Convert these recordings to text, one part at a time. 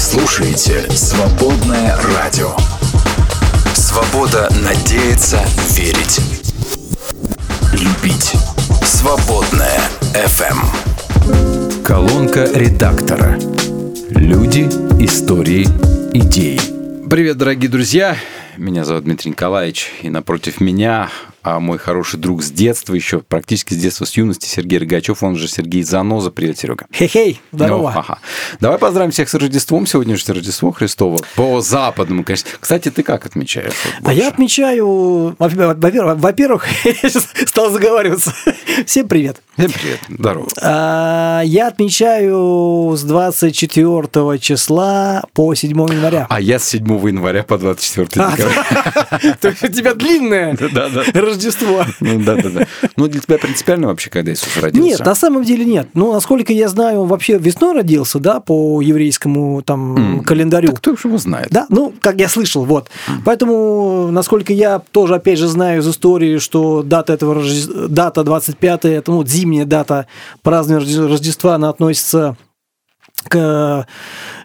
слушаете «Свободное радио». Свобода надеяться, верить. Любить. Свободное FM. Колонка редактора. Люди, истории, идеи. Привет, дорогие друзья! Меня зовут Дмитрий Николаевич, и напротив меня а мой хороший друг с детства, еще практически с детства, с юности, Сергей Рогачев, он же Сергей Заноза. Привет, Серега. Хей-хей, здорово. Ну, ага. Давай поздравим всех с Рождеством. Сегодня же Рождество Христово. По западному, конечно. Кстати, ты как отмечаешь? Вот а я отмечаю, во-первых, я сейчас стал заговариваться. Всем привет. Всем привет. Здорово. А, я отмечаю с 24 числа по 7 января. А я с 7 января по 24 декабря. То есть у тебя длинное. Рождество. Ну да, да, да. Ну для тебя принципиально вообще, когда Иисус родился? Нет, на самом деле нет. Ну, насколько я знаю, он вообще весной родился, да, по еврейскому там календарю. Так кто же его знает? Да, ну, как я слышал, вот. Поэтому, насколько я тоже, опять же, знаю из истории, что дата этого дата 25 это ну, зимняя дата празднования Рождества, она относится к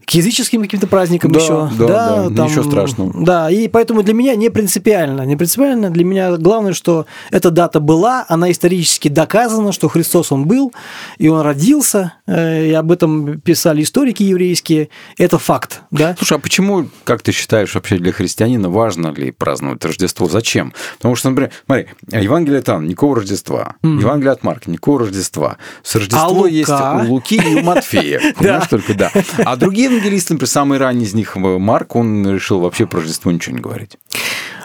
к языческим каким-то праздникам да, еще. Да, да, да там, ничего страшного. Да, и поэтому для меня не принципиально. Не принципиально для меня главное, что эта дата была, она исторически доказана, что Христос он был, и он родился, э, и об этом писали историки еврейские. Это факт, да? Слушай, а почему, как ты считаешь, вообще для христианина важно ли праздновать Рождество? Зачем? Потому что, например, смотри, Евангелие там, никакого Рождества. Mm. Евангелие от Марка, никакого Рождества. С Рождество а есть у Луки и у Матфея. Понимаешь, только да. А другие евангелист, например, самый ранний из них, Марк, он решил вообще про Рождество ничего не говорить.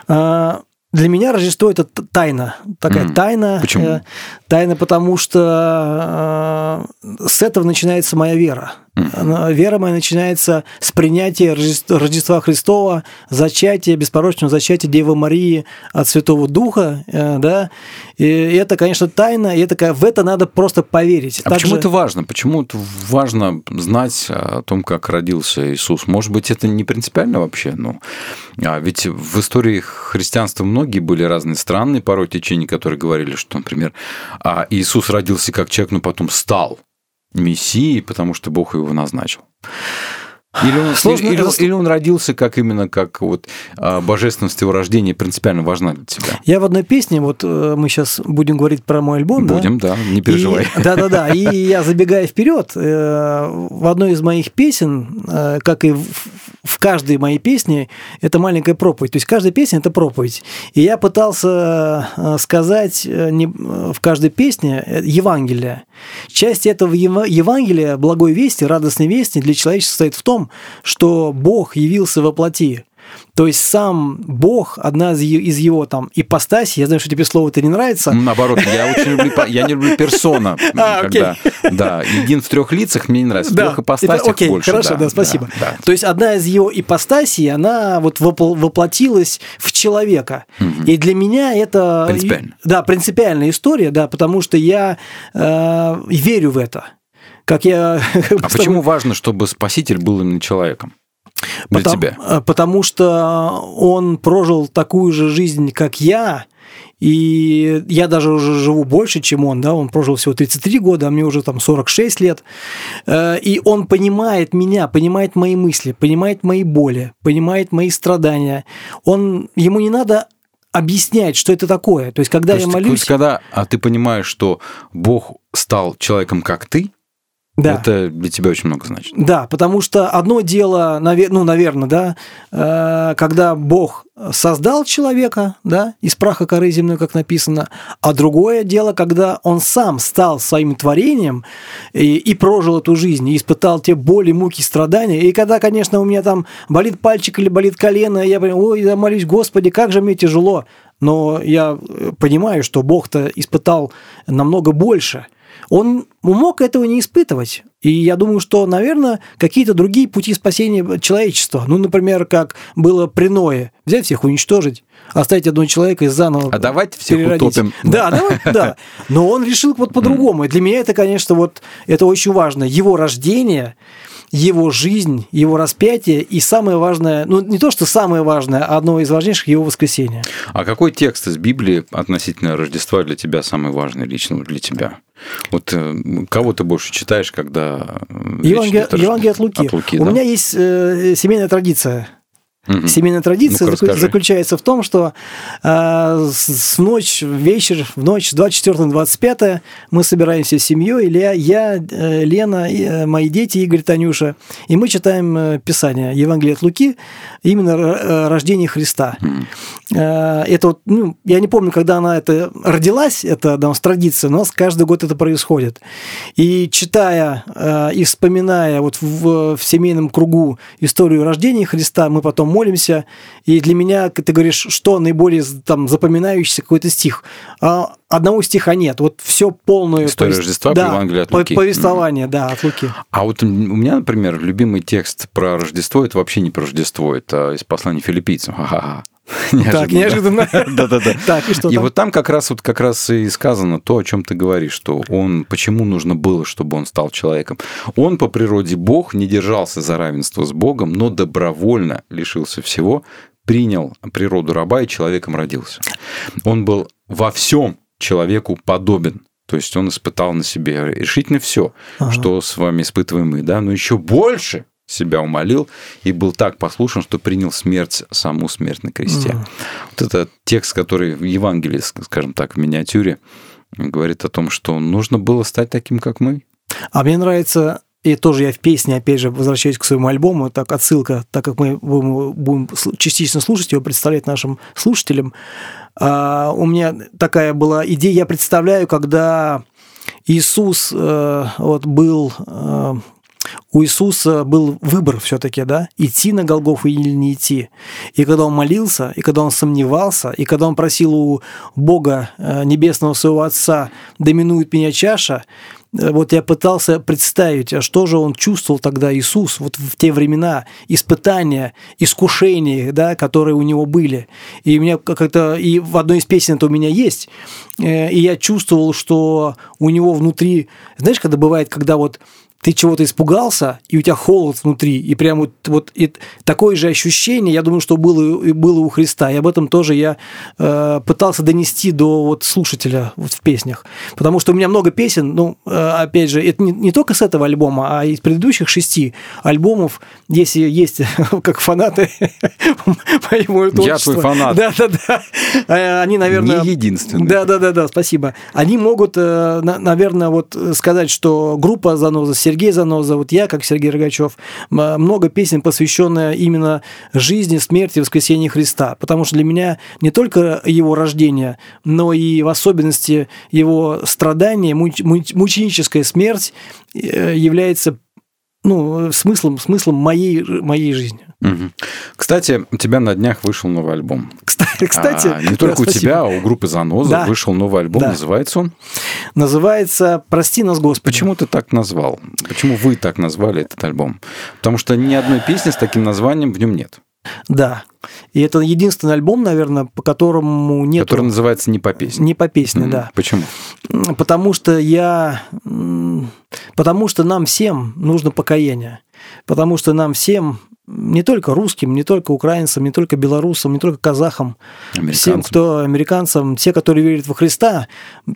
А, для меня Рождество это тайна, такая mm. тайна. Почему? Э, тайна, потому что э, с этого начинается моя вера. Mm. Вера моя начинается с принятия Рождества Христова, зачатия, беспорочного зачатия Девы Марии от Святого Духа, э, да. И это, конечно, тайна, и это, в это надо просто поверить. А Также... почему это важно? Почему это важно знать о том, как родился Иисус? Может быть, это не принципиально вообще? Ну, а ведь в истории христианства многие были разные странные порой течения, которые говорили, что, например, а, Иисус родился как человек, но потом стал Мессией, потому что Бог его назначил. Или он, Сложно, или, это... или он родился как именно как вот а, божественность его рождения принципиально важна для тебя? Я в одной песне, вот э, мы сейчас будем говорить про мой альбом, будем, да, да не переживай. Да, да, да. И я забегая вперед, э, в одной из моих песен, э, как и в каждой моей песне, это маленькая проповедь. То есть каждая песня это проповедь. И я пытался сказать в каждой песне Евангелие. Часть этого Евангелия, благой вести, радостной вести для человечества состоит в том, том, что Бог явился во плоти. То есть сам Бог, одна из, из его там ипостасей, я знаю, что тебе слово это не нравится. Наоборот, я очень люблю, я не люблю персона, а, когда, да, един в трех лицах мне не нравится, в да, трех ипостасях это, окей, больше. Хорошо, да, да спасибо. Да, да. То есть одна из его ипостасей, она вот воплотилась в человека, угу. и для меня это принципиально. да принципиальная история, да, потому что я э, верю в это как я... А почему важно, чтобы спаситель был именно человеком? Для потому, тебя? Э, потому что он прожил такую же жизнь, как я, и я даже уже живу больше, чем он, да, он прожил всего 33 года, а мне уже там 46 лет, э, и он понимает меня, понимает мои мысли, понимает мои боли, понимает мои страдания. Он, ему не надо объяснять, что это такое. То есть, когда то я молюсь... То есть, когда а ты понимаешь, что Бог стал человеком, как ты, да. Это для тебя очень много значит. Да, потому что одно дело, ну, наверное, да, э, когда Бог создал человека, да, из праха коры земной, как написано, а другое дело, когда он сам стал своим творением и, и прожил эту жизнь, и испытал те боли, муки, страдания. И когда, конечно, у меня там болит пальчик или болит колено, я понимаю, ой, я молюсь, Господи, как же мне тяжело. Но я понимаю, что Бог-то испытал намного больше – он мог этого не испытывать. И я думаю, что, наверное, какие-то другие пути спасения человечества, ну, например, как было при Ное, взять всех уничтожить, оставить одного человека и заново А давайте всех утопим. Да, давай, да. Но он решил вот по-другому. И для меня это, конечно, вот это очень важно. Его рождение его жизнь, его распятие и самое важное, ну не то, что самое важное, а одно из важнейших его воскресения. А какой текст из Библии относительно Рождества для тебя самый важный лично для тебя? Вот э, кого ты больше читаешь, когда... Евангелие, Евангелие от Луки. От Луки У да? меня есть э, семейная традиция Угу. Семейная традиция ну заключается в том, что э, с ночь, вечер, в ночь с 24 на 25 мы собираемся с семьей, Илья, я, э, Лена, э, мои дети, Игорь, Танюша, и мы читаем э, Писание, Евангелие от Луки, именно э, рождение Христа. Угу. Э, это вот, ну, я не помню, когда она это родилась, это да, традиция, но у нас каждый год это происходит. И читая э, и вспоминая вот в, в семейном кругу историю рождения Христа, мы потом молимся, и для меня, ты говоришь, что наиболее там запоминающийся какой-то стих. А одного стиха нет. Вот все полное... История повест... Рождества да, по Евангелию от Луки. Повествование, да, от Луки. А вот у меня, например, любимый текст про Рождество, это вообще не про Рождество, это из послания филиппийцам. Ха-ха-ха. Неожиданно. Так, неожиданно. Да-да-да. Так, и что И вот там как раз вот как раз и сказано то, о чем ты говоришь, что он, почему нужно было, чтобы он стал человеком. Он по природе Бог, не держался за равенство с Богом, но добровольно лишился всего, принял природу раба и человеком родился. Он был во всем человеку подобен. То есть он испытал на себе решительно все, ага. что с вами испытываем мы, да, но еще больше себя умолил и был так послушен, что принял смерть, саму смерть на кресте. Mm. Вот это текст, который в Евангелии, скажем так, в миниатюре, говорит о том, что нужно было стать таким, как мы. А мне нравится и тоже я в песне, опять же, возвращаюсь к своему альбому, так отсылка, так как мы будем частично слушать его, представлять нашим слушателям. А, у меня такая была идея, я представляю, когда Иисус э, вот был э, у Иисуса был выбор все-таки, да, идти на Голгофу или не идти. И когда он молился, и когда он сомневался, и когда он просил у Бога э, Небесного Своего Отца, доминует меня чаша, вот я пытался представить, а что же он чувствовал тогда Иисус вот в те времена, испытания, искушения, да, которые у него были. И у меня как-то, и в одной из песен это у меня есть, э, и я чувствовал, что у него внутри, знаешь, когда бывает, когда вот ты чего-то испугался, и у тебя холод внутри, и прям вот, вот и такое же ощущение, я думаю, что было, и было у Христа, и об этом тоже я э, пытался донести до вот слушателя вот в песнях, потому что у меня много песен, ну, э, опять же, это не, не только с этого альбома, а из предыдущих шести альбомов, если есть как фанаты моего творчества. Я твой фанат. Да, да, да. Э, они, наверное... Не единственный. Да, да, да, да, спасибо. Они могут, э, наверное, вот сказать, что группа «Заноза» Сергей Заноза, вот я, как Сергей Рогачев, много песен, посвященных именно жизни, смерти, воскресению Христа. Потому что для меня не только его рождение, но и в особенности его страдания, мученическая смерть э, является ну, смыслом, смыслом моей, моей жизни. Угу. Кстати, у тебя на днях вышел новый альбом. Кстати, кстати а, не только да, у тебя, а у группы Заноза да. вышел новый альбом. Да. Называется он? Называется «Прости нас, Господи». Почему ты так назвал? Почему вы так назвали этот альбом? Потому что ни одной песни с таким названием в нем нет. Да. И это единственный альбом, наверное, по которому нет... Который называется «Не по песне». «Не по песне», mm-hmm. да. Почему? Потому что я... Потому что нам всем нужно покаяние. Потому что нам всем не только русским, не только украинцам, не только белорусам, не только казахам, всем, кто американцам, те, которые верят во Христа,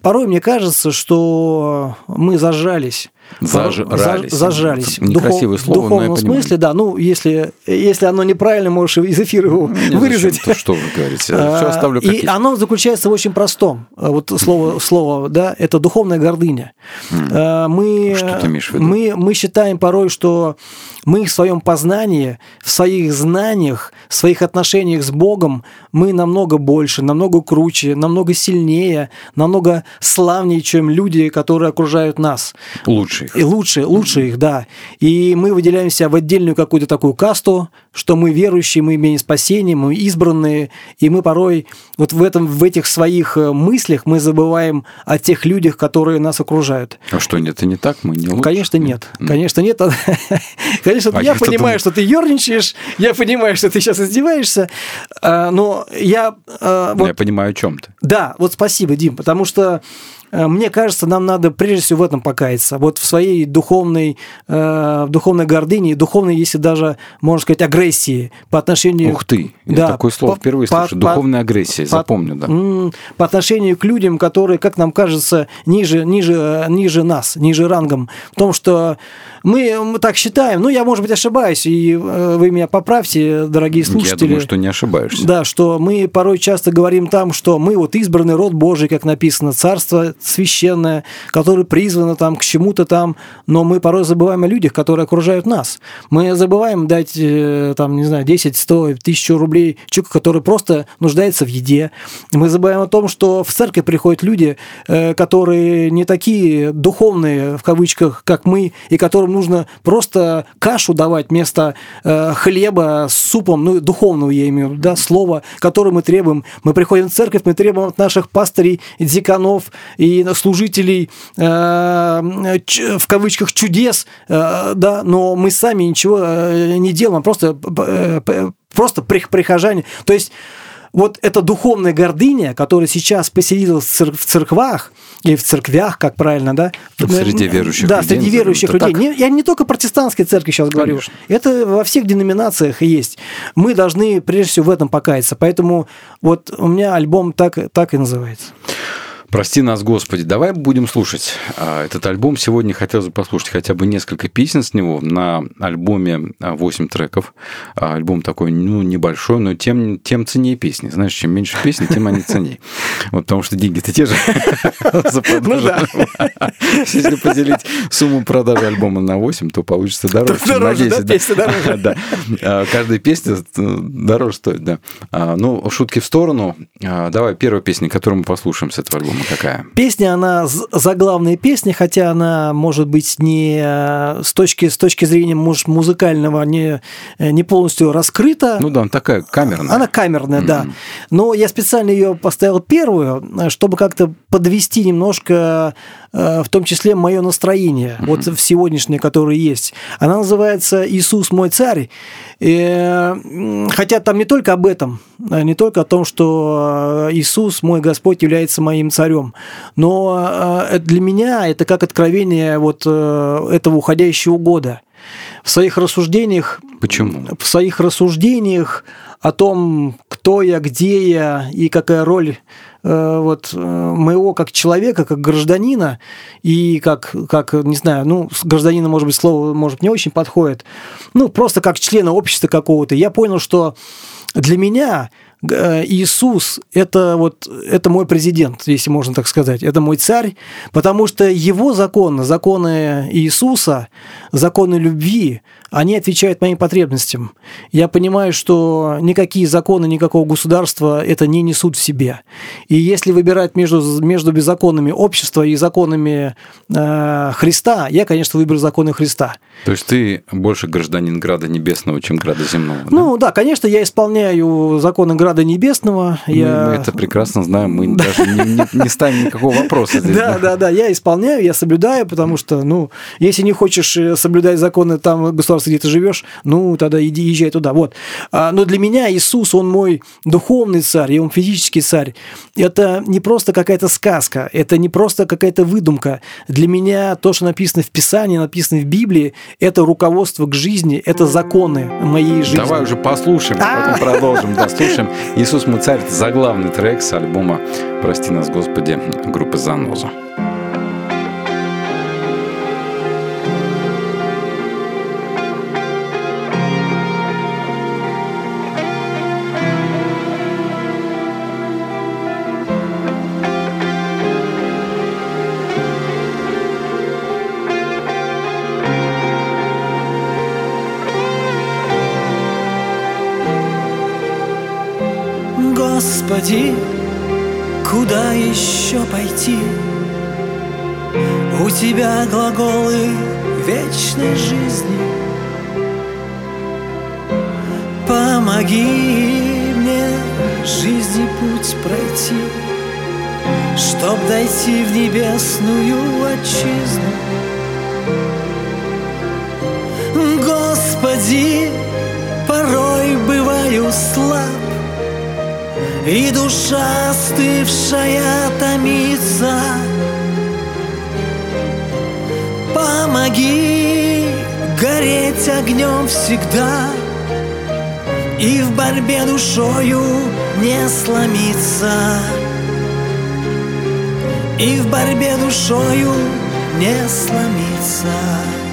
порой мне кажется, что мы зажались Зажрались. Зажались. Некрасивое слово, В духовном смысле, да. Ну, если, если оно неправильно, можешь из эфира его Не вырезать. Зачем? что вы говорите? Все а, оставлю как И есть. оно заключается в очень простом. Вот слово, слово, да, это духовная гордыня. Mm. Мы, что ты имеешь в виду? Мы, мы считаем порой, что мы в своем познании, в своих знаниях, в своих отношениях с Богом, мы намного больше, намного круче, намного сильнее, намного славнее, чем люди, которые окружают нас. Лучше их. И лучше, лучше их, да. И мы выделяемся в отдельную какую-то такую касту, что мы верующие, мы имеем спасение, мы избранные, и мы порой вот в, этом, в этих своих э, мыслях мы забываем о тех людях, которые нас окружают. А что, это не так? Мы не лучше? Конечно, нет. Конечно, нет. Конечно, а я понимаю, что ты ерничаешь, я понимаю, что ты сейчас издеваешься, а, но я... А, я понимаю, о чем ты. Да, вот спасибо, Дим, потому что э, мне кажется, нам надо прежде всего в этом покаяться. Вот в своей духовной, э, духовной гордыне, духовной, если даже, можно сказать, агрессии по отношению... Ух ты, да, такое слово по, впервые по, слышу. Духовная агрессия, по, запомню, да. По отношению к людям, которые, как нам кажется, ниже, ниже, ниже нас, ниже рангом. В том, что мы, мы так считаем, ну, я, может быть, ошибаюсь, и э, вы меня поправьте, дорогие слушатели. Я думаю, что не ошибаешься. Да, что мы порой часто говорим там, что мы вот избранный род Божий, как написано, царство священное, которое призвано там к чему-то там, но мы порой забываем о людях, которые окружают нас. Мы забываем дать, э, там, не знаю, 10, 100, 1000 рублей человеку, который просто нуждается в еде. Мы забываем о том, что в церковь приходят люди, э, которые не такие духовные, в кавычках, как мы, и которым нужно просто кашу давать вместо э, хлеба с супом, ну, духовного я имею, да, слова, которое мы требуем. Мы приходим в церковь, мы требуем от наших пастырей, деканов и служителей, э, в кавычках, чудес, э, да, но мы сами ничего э, не делаем, просто, э, просто прихожане. То есть вот эта духовная гордыня, которая сейчас поселилась в церквах, или в церквях, как правильно, да? Среди верующих да, людей. Да, среди верующих людей. Так? Не, я не только протестантской церкви сейчас Конечно. говорю. Это во всех деноминациях есть. Мы должны прежде всего в этом покаяться. Поэтому вот у меня альбом так, так и называется. Прости нас, Господи. Давай будем слушать а, этот альбом. Сегодня хотелось бы послушать хотя бы несколько песен с него. На альбоме 8 треков. А, альбом такой, ну, небольшой, но тем, тем ценнее песни. Знаешь, чем меньше песни, тем они ценнее. Вот потому что деньги-то те же Ну да. Если поделить сумму продажи альбома на 8, то получится дороже, 10. Да, песня дороже. Да. А, каждая песня э, дороже стоит, да. Ну, шутки в сторону. Давай первая песня, которую мы послушаем с этого альбома какая? Песня, она заглавная песня, хотя она, может быть, не э, с точки, с точки зрения, может, музыкального, не, э, не полностью раскрыта. Ну да, она такая камерная. Она камерная, mm-hmm. да. Но я специально ее поставил первую, э, чтобы как-то подвести немножко, в том числе, мое настроение, mm-hmm. вот в сегодняшнее, которое есть. Она называется «Иисус мой царь». И, хотя там не только об этом, не только о том, что Иисус, мой Господь, является моим царем. Но э, для меня это как откровение вот э, этого уходящего года. В своих рассуждениях... Почему? В своих рассуждениях о том, кто я, где я и какая роль э, вот моего как человека, как гражданина и как, как не знаю, ну, гражданина, может быть, слово, может, не очень подходит, ну, просто как члена общества какого-то, я понял, что для меня Э, Иисус это вот это мой президент, если можно так сказать, это мой царь, потому что его законы, законы Иисуса, законы любви, они отвечают моим потребностям. Я понимаю, что никакие законы никакого государства это не несут в себе. И если выбирать между, между законами общества и законами э, Христа, я, конечно, выберу законы Христа. То есть ты больше гражданин Града Небесного, чем Града Земного? Ну да, да конечно, я исполняю законы Града Небесного. Мы, я... мы это прекрасно знаем, мы даже не, не, ставим никакого вопроса здесь. Да, да, да, я исполняю, я соблюдаю, потому что, ну, если не хочешь э, соблюдать законы там государства, где ты живешь, ну, тогда иди, езжай туда. Вот. А, но для меня Иисус, Он мой духовный царь, и Он физический царь. Это не просто какая-то сказка, это не просто какая-то выдумка. Для меня то, что написано в Писании, написано в Библии, это руководство к жизни, это законы моей жизни. Давай уже послушаем, а! потом продолжим. Да, слушаем. Иисус мой царь, заглавный трек с альбома «Прости нас, Господи» группы «Заноза». Глаголы вечной жизни. Помоги мне жизни путь пройти, Чтоб дойти в небесную отчизну. Господи, порой бываю слаб, и душа остывшая томится, Помоги гореть огнем всегда И в борьбе душою не сломиться. И в борьбе душою не сломиться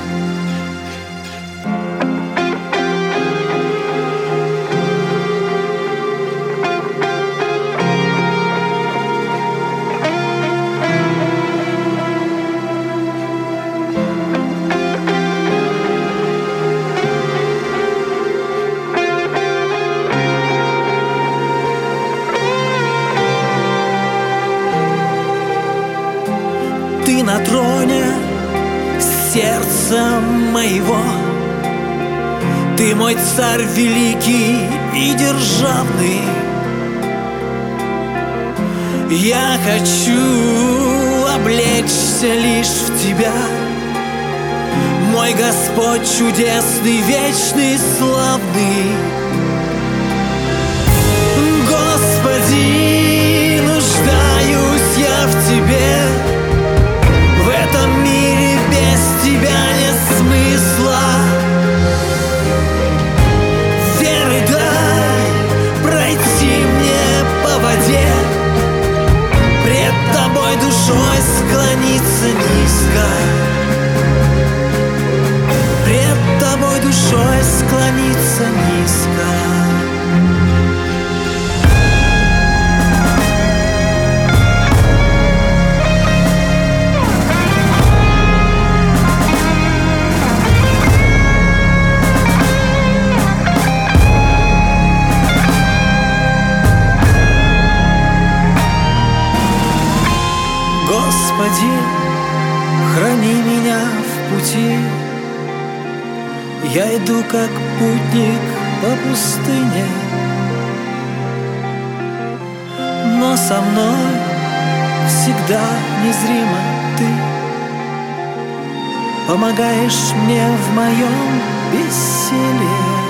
троне сердца моего. Ты мой царь великий и державный. Я хочу облечься лишь в Тебя. Мой Господь чудесный, вечный, славный. Господи, нуждаюсь я в Тебе склониться низко. Пред Тобой душой склониться храни меня в пути. Я иду как путник по пустыне, но со мной всегда незримо ты. Помогаешь мне в моем бессилии.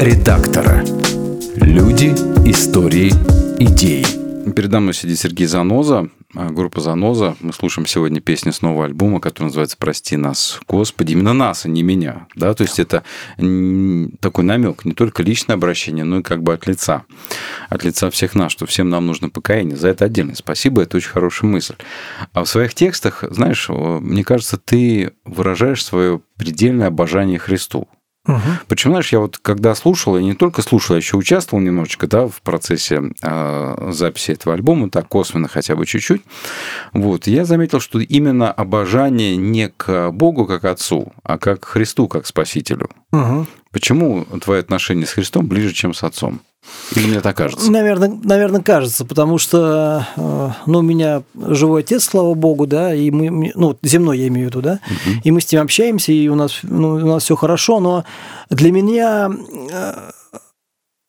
Редактора. Люди, истории, идеи. Передо мной сидит Сергей Заноза, а, группа Заноза. Мы слушаем сегодня песню с нового альбома, который называется «Прости нас, Господи». Именно нас, а не меня. Да? То есть это такой намек, не только личное обращение, но и как бы от лица. От лица всех нас, что всем нам нужно покаяние. За это отдельно спасибо, это очень хорошая мысль. А в своих текстах, знаешь, мне кажется, ты выражаешь свое предельное обожание Христу. Почему, знаешь, я вот когда слушал, я не только слушал, я еще участвовал немножечко, да, в процессе э, записи этого альбома, так косвенно хотя бы чуть-чуть. Вот, я заметил, что именно обожание не к Богу как Отцу, а как к Христу как Спасителю. Мгм. Почему твои отношения с Христом ближе, чем с Отцом? Или мне так кажется? Наверное, наверное, кажется, потому что, э, ну, у меня живой отец, слава богу, да, и мы, ну, земной я имею в виду, да, и мы с ним общаемся, и у нас, ну, у нас все хорошо, но для меня э,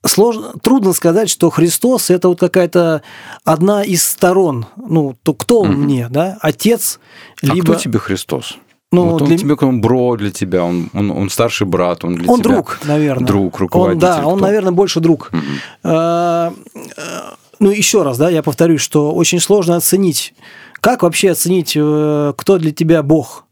сложно, трудно сказать, что Христос это вот какая-то одна из сторон, ну, то кто он Мгм. мне, да, отец, А либо кто тебе Христос? Ну, вот он для- тебе, он бро для тебя, он, он, он старший брат, он для он тебя друг, наверное, друг, руководитель. Он, да, он, кто? наверное, больше друг. Э, Ну, еще раз, да, я повторюсь, что очень сложно оценить, как вообще оценить, э, кто для тебя Бог.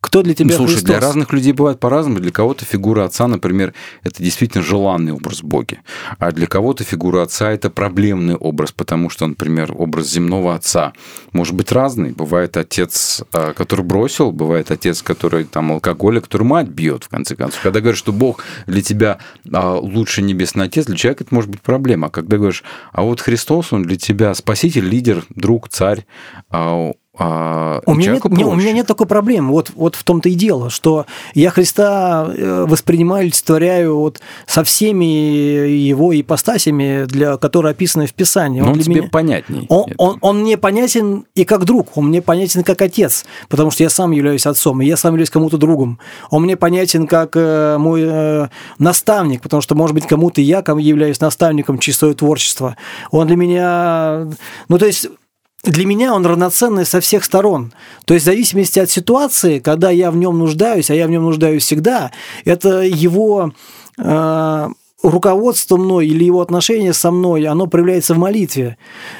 Кто для тебя Ну, Слушай, Христос? для разных людей бывает по-разному. Для кого-то фигура отца, например, это действительно желанный образ Боги. А для кого-то фигура отца – это проблемный образ, потому что, например, образ земного отца может быть разный. Бывает отец, а, который бросил, бывает отец, который там алкоголик, который мать бьет, в конце концов. Когда говоришь, что Бог для тебя а, лучший небесный отец, для человека это может быть проблема. А когда говоришь, а вот Христос, он для тебя спаситель, лидер, друг, царь, а, У меня, нет, не, у меня нет такой проблемы. Вот, вот в том-то и дело, что я Христа э, воспринимаю, олицетворяю вот со всеми его ипостасями, для, которые описаны в Писании. Но он тебе меня- понятней. Он, он, он мне понятен и как друг, он мне понятен как отец, потому что я сам являюсь отцом, и я сам являюсь кому-то другом. Он мне понятен как э, мой э, наставник, потому что, может быть, кому-то я являюсь наставником свое творчество. Он для меня... Ну, то есть... Для меня он равноценный со всех сторон. То есть в зависимости от ситуации, когда я в нем нуждаюсь, а я в нем нуждаюсь всегда, это его э, руководство мной или его отношение со мной, оно проявляется в молитве.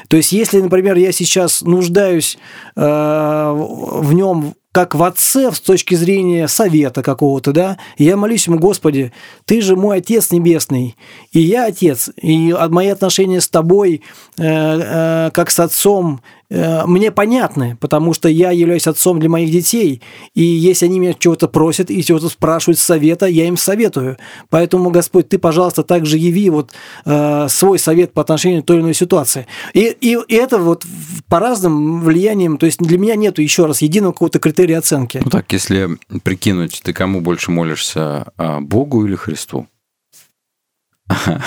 То есть, если, например, я сейчас нуждаюсь э, в нем как в отце с точки зрения совета какого-то, да, я молюсь ему, Господи, ты же мой Отец Небесный, и я Отец, и мои отношения с тобой, э, э, как с отцом, мне понятны, потому что я являюсь отцом для моих детей, и если они меня чего-то просят и чего-то спрашивают совета, я им советую. Поэтому, Господь, ты, пожалуйста, также яви вот э, свой совет по отношению к той или иной ситуации. И, и, и это вот по разным влияниям, то есть для меня нету еще раз единого какого-то критерия оценки. Ну так, если прикинуть, ты кому больше молишься, а, Богу или Христу?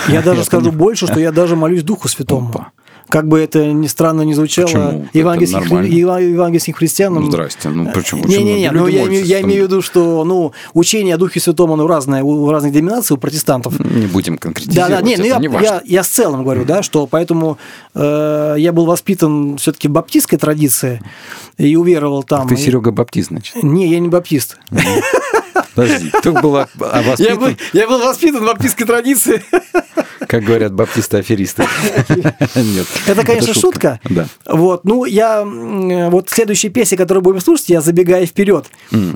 Я даже Я скажу больше, что я даже молюсь Духу Святому. Опа. Как бы это ни странно ни звучало, Почему? Евангельских, нормально. ева- евангельским христианам Ну, здрасте. Ну, почему? Не-не-не, ну, я, имею, я имею в виду, что ну, учение о Духе Святом, оно разное у разных деноминаций, у протестантов. Не будем Да, конкретизировать. да, не, ну я, не важно. я, я с целым говорю, да, что поэтому э, я был воспитан все-таки в баптистской традиции и уверовал там. Ты Серега Баптист, значит. Не, я не баптист. Подожди, ты был а, Я был, воспитан, я был воспитан в баптистской традиции. как говорят баптисты-аферисты. Нет. Это, конечно, шутка. Да. Вот, ну, я вот следующая песня, которую будем слушать, я забегая вперед,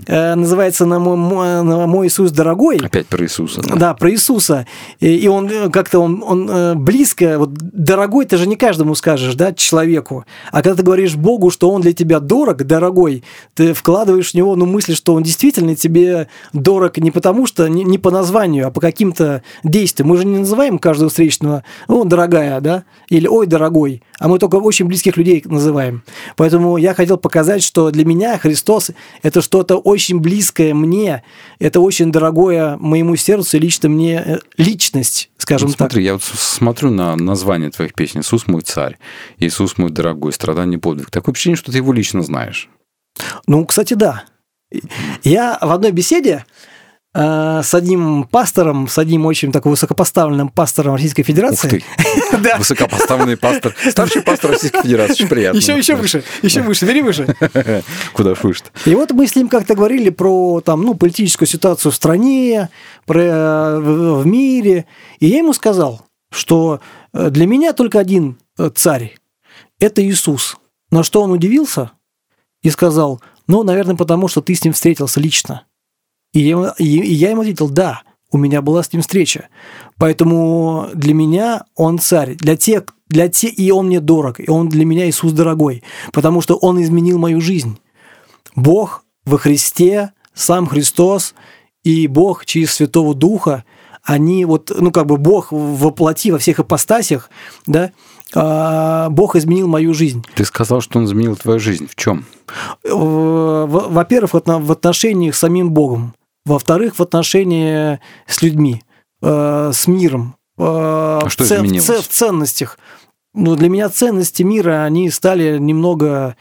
э, называется на мой, мой- на мой Иисус дорогой. Опять про Иисуса. да. Да, про Иисуса. И, и он э, как-то он, он э, близко, вот дорогой ты же не каждому скажешь, да, человеку. А когда ты говоришь Богу, что он для тебя дорог, дорогой, ты вкладываешь в него, ну, мысли, что он действительно тебе дорог не потому, что не, не по названию, а по каким-то действиям. Мы же не называем каждого встречного, о, дорогая, да, или ой, дорогой, а мы только очень близких людей называем. Поэтому я хотел показать, что для меня Христос – это что-то очень близкое мне, это очень дорогое моему сердцу и лично мне э, личность, скажем Вот так. смотри, я вот смотрю на название твоих песен. Иисус мой царь, Иисус мой дорогой, страдание подвиг. Такое впечатление, что ты его лично знаешь. Ну, кстати, да. Я в одной беседе э, с одним пастором, с одним очень такой высокопоставленным пастором Российской Ух Федерации. ты, Да. высокопоставленный пастор, старший пастор Российской Федерации, очень приятно. Еще, еще выше, еще выше, бери выше. Куда выше И вот мы с ним как-то говорили про там, ну, политическую ситуацию в стране, про, э, в в мире. И я ему сказал, что э, для меня только один царь – это Иисус. На что он удивился и сказал, ну, наверное, потому что ты с ним встретился лично. И я, и- и я ему ответил, да, у меня была с ним встреча. Поэтому для меня он царь. Для тех, для те, и он мне дорог, и он для меня Иисус дорогой, потому что он изменил мою жизнь. Бог во Христе, сам Христос и Бог через Святого Духа, они вот, ну как бы Бог воплоти во всех ипостасях, да, Бог изменил мою жизнь. Ты сказал, что он изменил твою жизнь. В чем? Во-первых, в отно- в отношениях с самим Богом. Во-вторых, в отношении с людьми, э, с миром. э, А что в изменилось? ц- В ценностях. Ну, для меня ценности мира, они стали немного,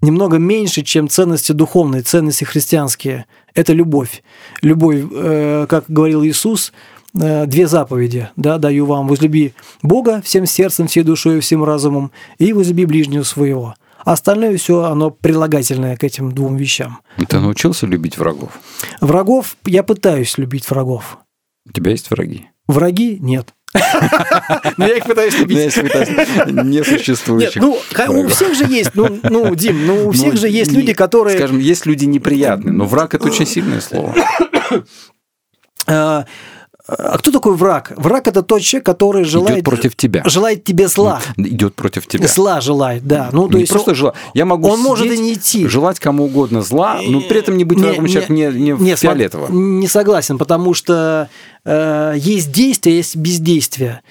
немного меньше, чем ценности духовные, ценности христианские. Это любовь. Любовь, э, как говорил Иисус, две заповеди, да, даю вам, возлюби Бога всем сердцем, всей душой и всем разумом, и возлюби ближнего своего. Остальное все, оно прилагательное к этим двум вещам. Ты научился любить врагов? Врагов, я пытаюсь любить врагов. У тебя есть враги? Враги нет. Но я их пытаюсь любить. Несуществующих. Нет, ну, у всех же есть, ну, ну Дим, ну, у всех же есть люди, которые... Скажем, есть люди неприятные, но враг – это очень сильное слово. А, а кто такой враг? Враг это тот человек, который желает идет против тебя, желает тебе зла, идет против тебя, зла желает, да. Ну то не есть просто он, жела... Я могу он может и не идти, желать кому угодно зла, но при этом не быть не, врагом человека не, не, не фиолетово. Не согласен, потому что э, есть действие, есть бездействие.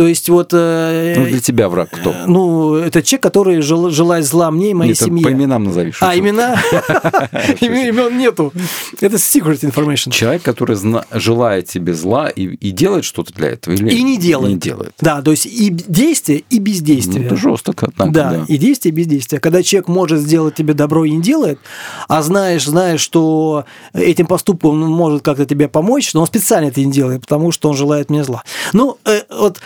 То есть вот... Э, ну, для тебя враг кто? Э, ну, это человек, который жел, желает зла мне и моей Нет, семье. по именам назови. А, имена? Имен нету. Это secret information. Человек, который желает тебе зла и делает что-то для этого. И не делает. Не делает. Да, то есть и действие, и бездействие. Это жестко, однако. Да, и действие, и бездействие. Когда человек может сделать тебе добро и не делает, а знаешь, знаешь, что этим поступком он может как-то тебе помочь, но он специально это не делает, потому что он желает мне зла. Ну, э, вот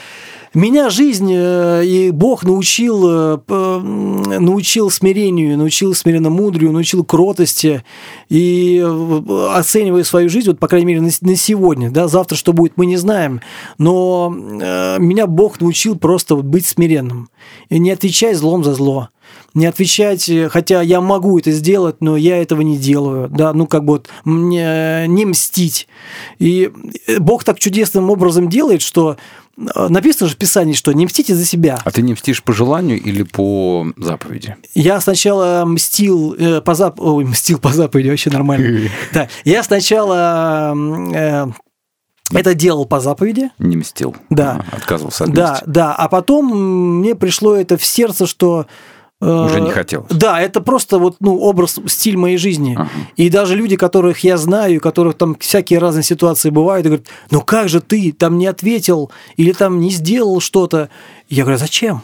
меня жизнь э, и Бог научил, э, научил смирению, научил смиренно-мудрию, научил кротости. И э, оценивая свою жизнь, вот, по крайней мере, на сегодня, да, завтра что будет, мы не знаем, но меня Бог научил просто быть смиренным. И не отвечать злом за зло не отвечать, хотя я могу это сделать, но я этого не делаю, да, ну как бы вот мне не мстить. И Бог так чудесным образом делает, что Э, написано же в Писании, что не мстите за себя. А ты не мстишь по желанию или по заповеди? Я сначала мстил э, по зап... Ой, мстил по заповеди, вообще нормально. Да, я сначала э, это делал по заповеди. Не мстил. Да. отказывался от мести. Да, да. А потом мне пришло это в сердце, что уже не хотел. Да, это просто вот ну, образ, стиль моей жизни. Ага. И даже люди, которых я знаю, у которых там всякие разные ситуации бывают, и говорят, ну как же ты там не ответил или там не сделал что-то? Я говорю, зачем?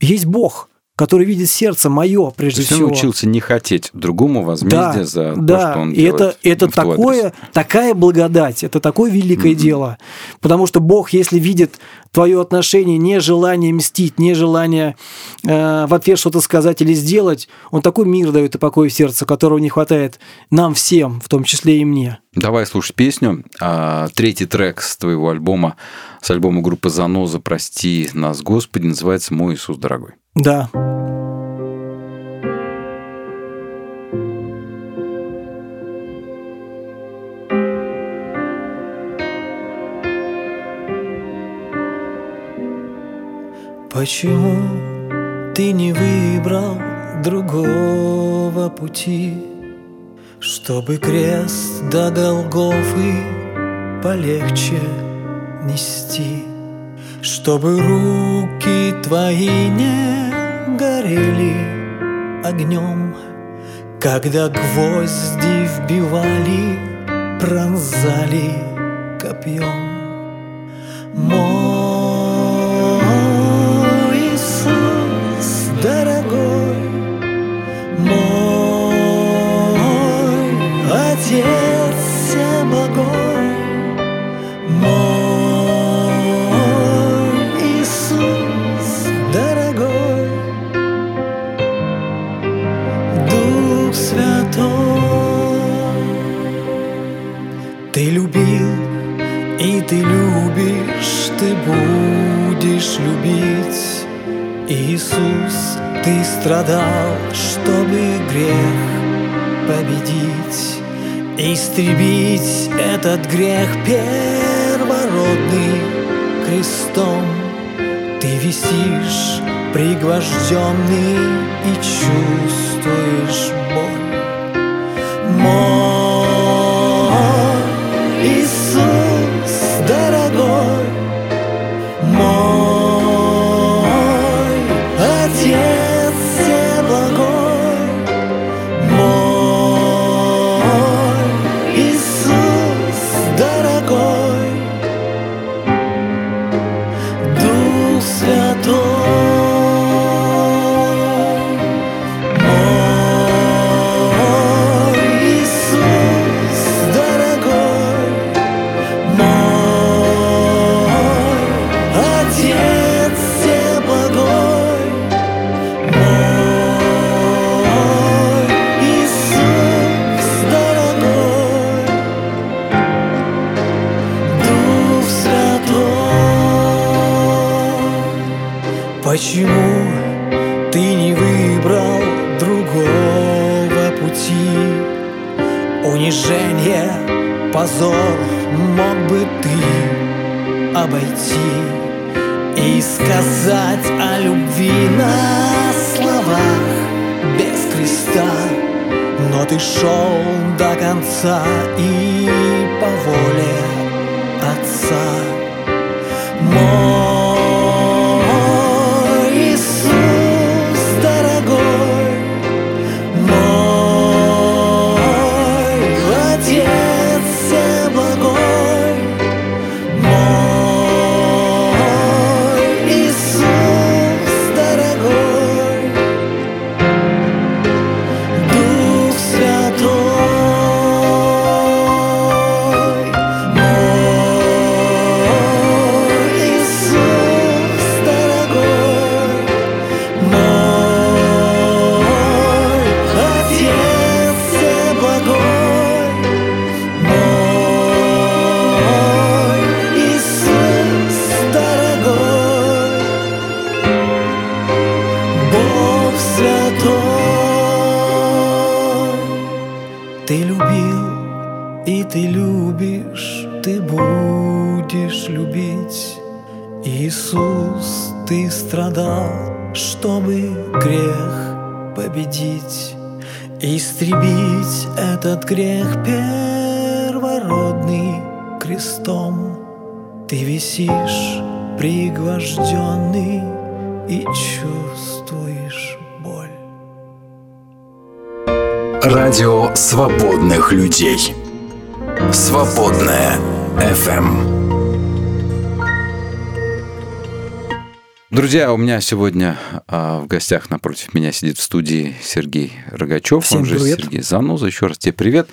Есть Бог который видит сердце мое, прежде всего. Он учился не хотеть другому возмездия да, за да. то, что он и делает. Это, это такое, такая благодать, это такое великое mm-hmm. дело. Потому что Бог, если видит твое отношение, не желание мстить, не желание э, в ответ что-то сказать или сделать, Он такой мир дает и покой в сердце, которого не хватает нам всем, в том числе и мне. Давай слушать песню. А, третий трек с твоего альбома, с альбома группы «Заноза. Прости нас, Господи», называется «Мой Иисус дорогой». Да. Почему ты не выбрал другого пути, Чтобы крест до Голгофы полегче нести, Чтобы руки твои не горели огнем, Когда гвозди вбивали, пронзали копьем. Мой Иисус, Ты страдал, чтобы грех победить, Истребить этот грех первородный крестом. Ты висишь пригвожденный и чувствуешь боль. Победить, истребить этот грех первородный крестом. Ты висишь пригвожденный и чувствуешь боль. Радио свободных людей. Свободная FM. Друзья, у меня сегодня а, в гостях напротив меня сидит в студии Сергей Рогачев, Всем он же привет. Сергей Заноза. Еще раз тебе привет.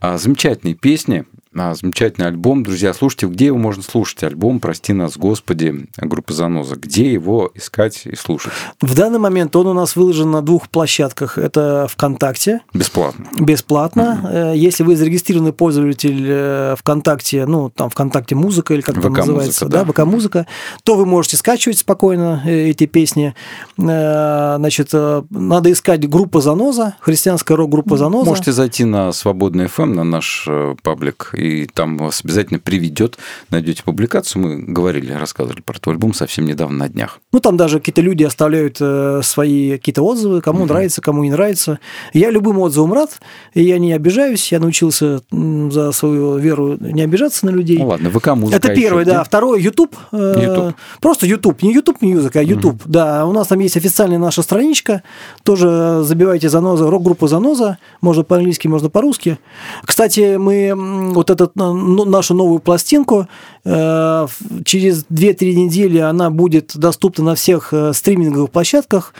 А, замечательные песни, замечательный альбом. Друзья, слушайте, где его можно слушать? Альбом «Прости нас, Господи» группы Заноза. Где его искать и слушать? В данный момент он у нас выложен на двух площадках. Это ВКонтакте, Бесплатно. бесплатно. Э, Если вы зарегистрированный пользователь э, ВКонтакте, ну, там ВКонтакте музыка или как это ВК-музыка, называется, да. да, ВК музыка, то вы можете скачивать спокойно э, эти песни. Значит, надо искать группа Заноза, христианская рок-группа Заноза. Можете зайти на Свободный FM, на наш паблик, и там вас обязательно приведет. Найдете публикацию. Мы говорили, рассказывали про твой альбом совсем недавно на днях. Ну, там даже какие-то люди оставляют э, свои какие-то отзывы, кому нравится, кому не нравится. Я любым отзывам рад, и я не обижаюсь. Я научился за свою веру не обижаться на людей. Ну ладно, ВК-музыка. Это еще первый, где? да. Второй YouTube. э, YouTube. Просто YouTube. Не YouTube Music, а YouTube. Да, у нас там есть официальная наша страничка. Тоже забивайте заноза, рок-группа заноза. Можно по-английски, можно по-русски. Кстати, мы м, вот этот, э, ну, нашу новую пластинку э, через 2-3 недели она будет доступна на всех э, стриминговых площадках.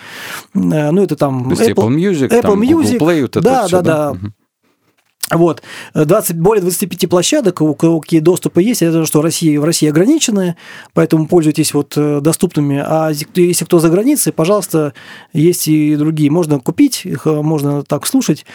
Э, Ну, это там есть Apple Music, Apple там Google Music. Play, вот это да, всё, да, да? да. Вот, 20, более 25 площадок, у кого какие доступы есть, я знаю, что Россия, в России ограничены, поэтому пользуйтесь вот доступными. А если кто- за границей, пожалуйста, есть и другие. Можно купить, их можно так слушать.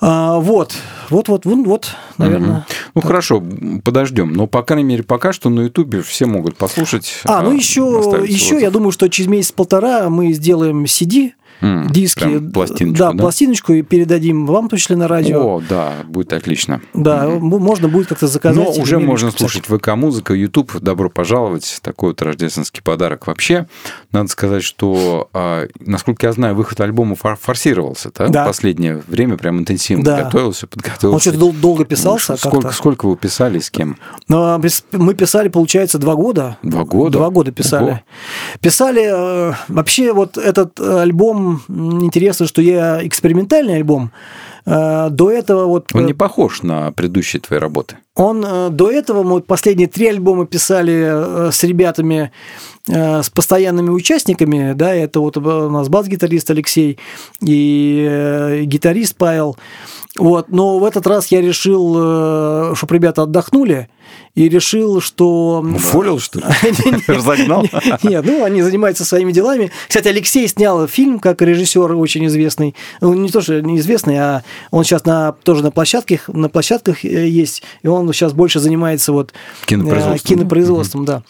А, вот, вот, вот, вот, вот, наверное. Ну хорошо, подождем. Но, по крайней мере, пока что на Ютубе все могут послушать. А, ну еще, оставить еще свой я отзыв. думаю, что через месяц-полтора мы сделаем CD, Диски, прям пластиночку, да, да? пластиночку и передадим вам, в том числе на радио. О, да, будет отлично. Да, м- можно будет как-то заказать. Но уже можно слушать ВК-музыка, YouTube. Добро пожаловать. Такой вот рождественский подарок. Вообще, надо сказать, что, а, насколько я знаю, выход альбома фор- форсировался, да? Да. Последнее время прям интенсивно Да. готовился, подготовился. Он что-то дол- долго писался. Ну, сколько, сколько вы писали, с кем? Но пис- мы писали, получается, два года. Два года? Два года писали. Ого. Писали... э, вообще, вот этот э, альбом... Интересно, что я экспериментальный альбом. Э, До этого вот... Он э, не похож на предыдущие твои работы. Он э, до этого мы последние три альбома писали с ребятами, с постоянными участниками, да, это вот у нас бас-гитарист Алексей и гитарист Павел. Вот, но в этот раз я решил, э, чтобы ребята отдохнули, и решил, что... Уволил, что ли? Разогнал? Нет, ну, они занимаются своими делами. Кстати, Алексей снял фильм как режиссер очень известный. Ну, не то, что неизвестный, а Он сейчас на, тоже на площадках, на площадках э, есть, и он сейчас больше занимается вот Кинопроизводством. э, кинопроизводством, да.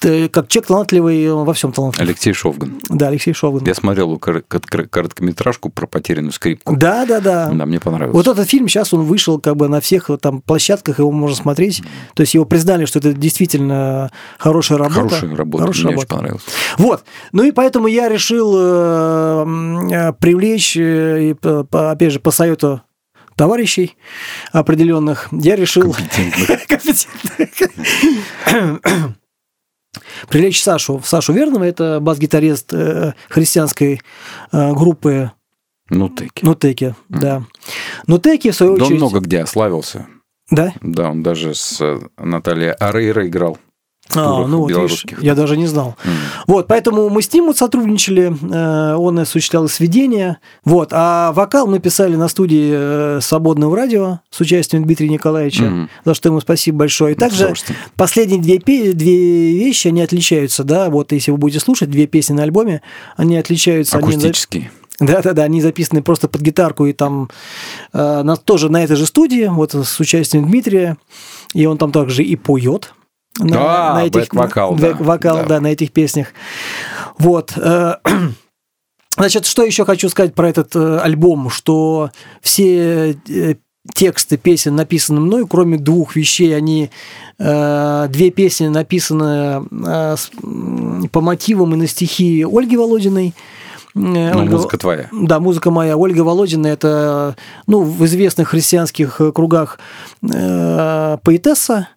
Как человек талантливый, во всем талантлив. Алексей Шовган. Да, Алексей Шовган. Я смотрел кор- кор- короткометражку про потерянную скрипку. Да, да, да. Да, мне понравилось. Вот этот фильм сейчас он вышел как бы на всех там площадках, его можно смотреть. То есть его признали, что это действительно хорошая работа. Хорошая работа, Хорошая мне работа. очень понравилось. Вот. Ну и поэтому я решил э, э, привлечь, э, опять же, по совету товарищей определенных, я решил Компетентных. привлечь Сашу. Сашу Верного, это бас-гитарист христианской группы Ну, теки. Нутеки. Да. Нутеки, в свою Да он очередь... много где ославился. Да? Да, он даже с э, Натальей Арейро играл. А, ну вот, видишь, я даже не знал. М. Вот, поэтому мы с ним вот сотрудничали, э, он осуществлял сведения, вот, а вокал мы писали на студии э, Свободного радио с участием Дмитрия Николаевича, Мгм. за что ему спасибо большое. И также последние две, две вещи, они отличаются, да, вот если вы будете слушать, две песни на альбоме, они отличаются. они за- Акустический. Да-да-да, они записаны просто под гитарку, и там э, на, тоже на этой же студии, вот с участием Дмитрия, и он там также и поет. Да, бэк-вокал, да. вокал, Да. да, на этих песнях. Вот. э, Значит, что еще хочу сказать про этот э, альбом, что все э, тексты песен написаны мной, кроме двух вещей, они э, две песни написаны э, с- по мотивам и на стихи Ольги Володиной. Э, Ну, Ольга- музыка твоя. да, музыка моя. Ольга Володина – это, ну, в известных христианских э, кругах э, поэтесса.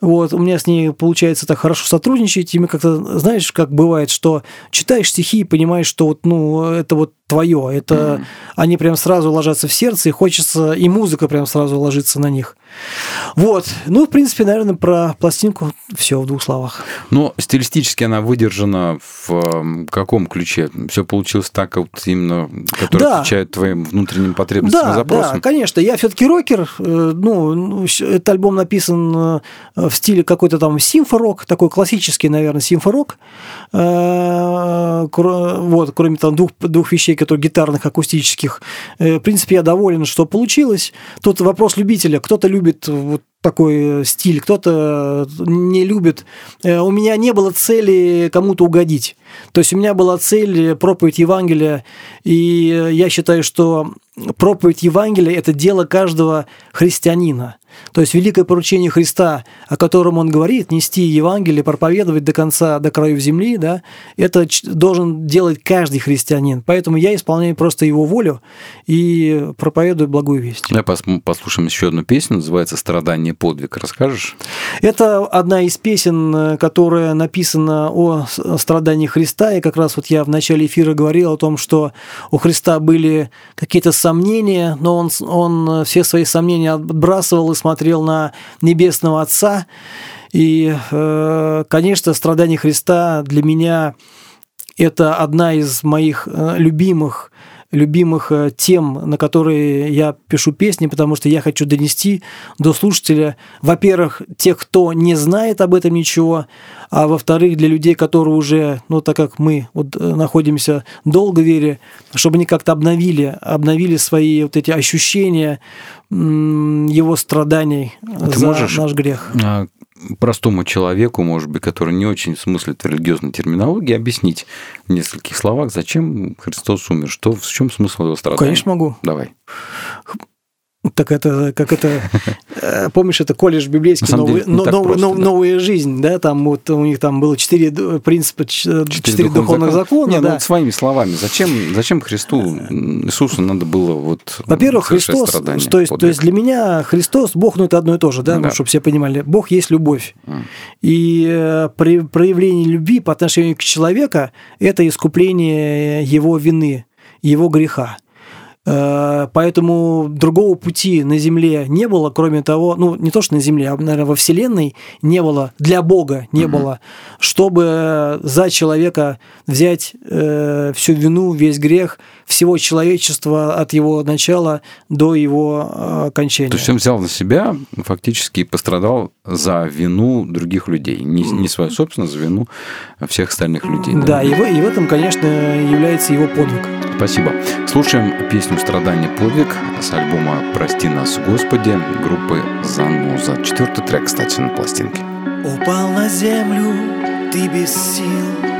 Вот, у меня с ней получается так хорошо сотрудничать, и мы как-то, знаешь, как бывает, что читаешь стихи и понимаешь, что вот, ну, это вот твое, это они прям сразу ложатся в сердце, и хочется, и музыка прям сразу ложится на них. Вот, ну, в принципе, наверное, про пластинку все в двух словах. Но стилистически она выдержана в каком ключе? Все получилось так, вот именно, который Да. отвечает твоим внутренним потребностям и Да, запросам? да, конечно. Я все-таки рокер. э, Ну, ну, этот альбом написан э, в стиле какой-то там симфорок, такой классический, наверное, симфорок. Э, Вот, кроме там двух, двух вещей, которые гитарных, акустических. В принципе, я доволен, что получилось. Тут вопрос любителя. Кто-то любит вот такой стиль, кто-то не любит. Э, У меня не было цели кому-то угодить. То есть у меня была цель проповедь Евангелия, и я считаю, что проповедь Евангелия – это дело каждого христианина. То есть великое поручение Христа, о котором он говорит, нести Евангелие, проповедовать до конца, до краев земли, да, это должен делать каждый христианин. Поэтому я исполняю просто его волю и проповедую благую весть. Давай пос- послушаем еще одну песню, называется «Страдание подвиг». Расскажешь? Это одна из песен, которая написана о страдании Христа. И как раз вот я в начале эфира говорил о том, что у Христа были какие-то сомнения, но он, он все свои сомнения отбрасывал и смотрел на Небесного Отца. И, э, конечно, страдание Христа для меня это одна из моих э, любимых любимых э, тем, на которые я пишу песни, потому что я хочу донести до слушателя, во-первых, тех, кто не знает об этом ничего, а во-вторых, для людей, которые уже, ну, так как мы вот находимся долго в вере, чтобы они как-то обновили, обновили свои вот эти ощущения его страданий ты за можешь наш грех. А, простому человеку, может быть, который не очень смыслит в религиозной терминологии, объяснить в нескольких словах, зачем Христос умер, что, в чем смысл его страдания? Конечно, могу. Давай. Так это, как это, э, помнишь, это колледж библейский, новый- деле, но- нов- просто, нов- да. новая жизнь, да, там вот у них там было четыре принципа, четыре духовных закона, Не, ну да. вот своими словами, зачем, зачем Христу, Иисусу надо было вот Во-первых, Христос, страдания, то есть, то подвиг? есть для меня Христос, Бог, ну это одно и то же, да, Да. чтобы все понимали. Бог есть любовь. М. И э, при проявление любви по отношению к человеку – это искупление его вины, его греха. Э, Поэтому другого пути на Земле не было, кроме того, ну, не то, что на Земле, а, наверное, во Вселенной не было, для Бога не было, чтобы за человека взять э, всю вину, весь грех всего человечества от его начала до его э, кончания. То есть он взял на себя, фактически и пострадал за вину других людей. Не, не свою собственную, за вину всех остальных людей. Да, и в, и в этом, конечно, является его подвиг. Спасибо. Слушаем песню «Страдание подвиг» с альбома «Прости нас, Господи» группы «Заноза». Четвертый трек, кстати, на пластинке. Упал на землю, ты без сил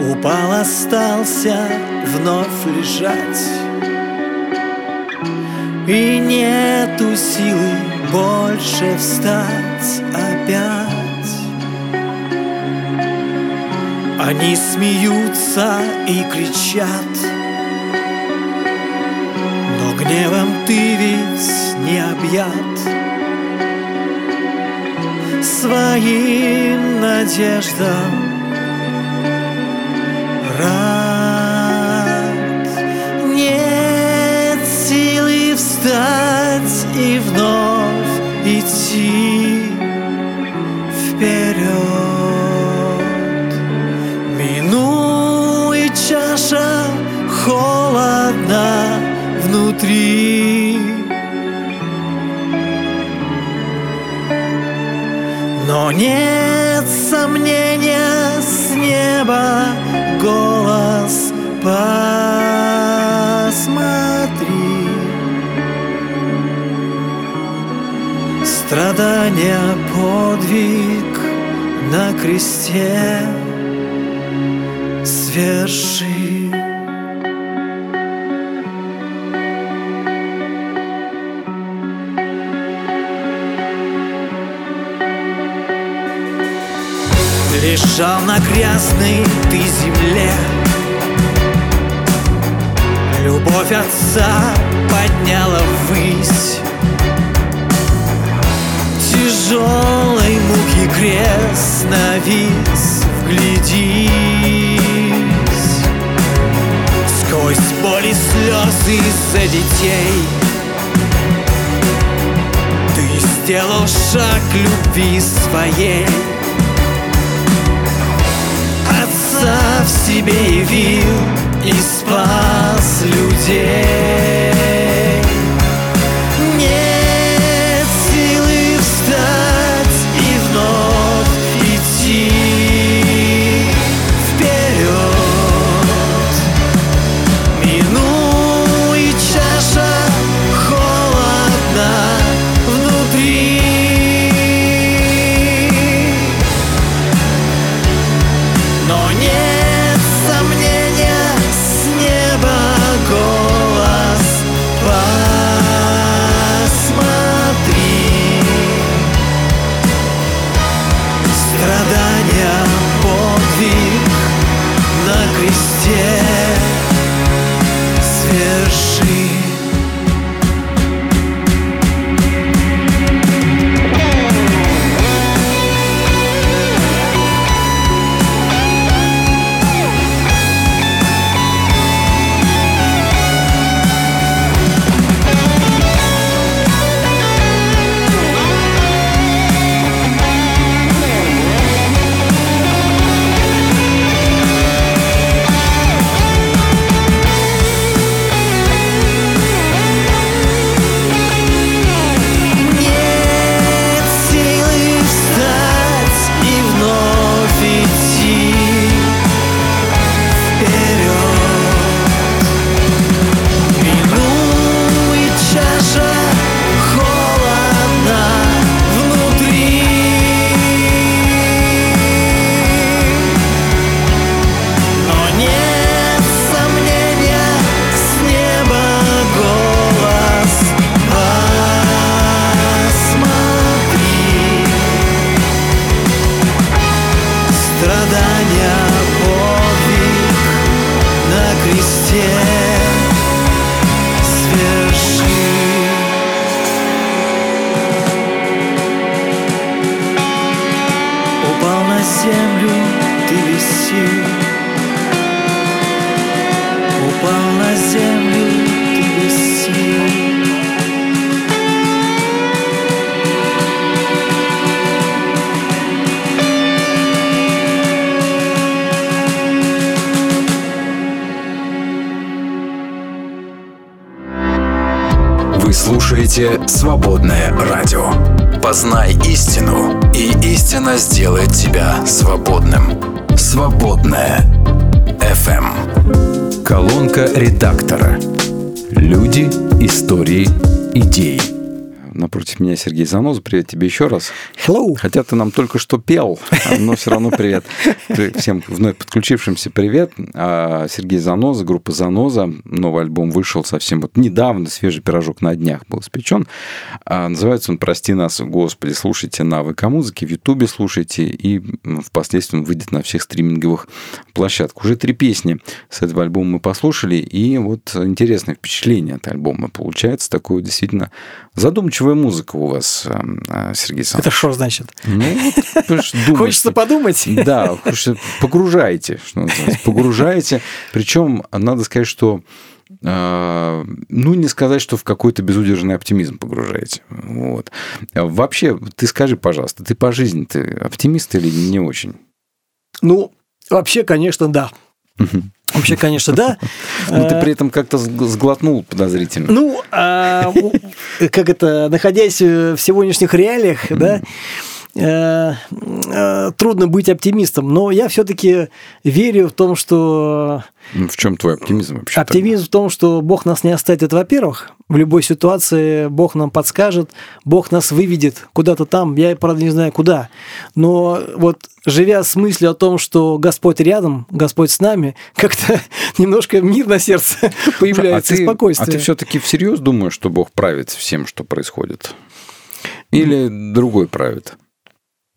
Упал, остался вновь лежать. И нету силы больше встать опять. Они смеются и кричат. Но гневом ты ведь не объят. Своим надеждам рад Нет силы встать и вновь идти вперед. Чаша холодна внутри. Но нет сомнения с неба посмотри. Страдания подвиг на кресте сверши. Лежал на грязной ты земле Любовь отца подняла ввысь. Тяжелой муки крест навис Вглядись. Сквозь боли слезы за детей. Ты сделал шаг любви своей. Отца в себе явил и спас людей Колонка редактора. Люди, истории, идеи. Напротив меня Сергей Заноза. Привет тебе еще раз. Hello. Хотя ты нам только что пел, но все равно привет. Всем вновь подключившимся привет. А, Сергей Заноза, группа Заноза. Новый альбом вышел совсем вот недавно, свежий пирожок на днях был испечен. А, называется он «Прости нас, Господи». Слушайте на ВК-музыке, в Ютубе слушайте, и впоследствии он выйдет на всех стриминговых площадках. Уже три песни с этого альбома мы послушали, и вот интересное впечатление от альбома получается. Такое действительно задумчивое Задумчивая музыка у вас, эм, э, Сергей Александрович. Это что значит? Ну, вот, Хочется подумать. Да, погружайте, что погружаете. Причем надо сказать, что э, ну, не сказать, что в какой-то безудержный оптимизм погружаете. Вот. Вообще, ты скажи, пожалуйста, ты по жизни ты оптимист или не очень? Ну, вообще, конечно, да. Вообще, конечно, да. Но ты при этом как-то сглотнул подозрительно. Ну, а, как это, находясь в сегодняшних реалиях, да, Э, э, трудно быть оптимистом, но я все-таки верю в том, что... Ну, в чем твой оптимизм вообще? Оптимизм тогда? в том, что Бог нас не оставит, во-первых. В любой ситуации Бог нам подскажет, Бог нас выведет куда-то там, я, правда, не знаю куда. Но вот живя с мыслью о том, что Господь рядом, Господь с нами, как-то немножко мир на сердце появляется а ты, спокойствие. А ты все-таки всерьез думаешь, что Бог правит всем, что происходит? Или другой правит?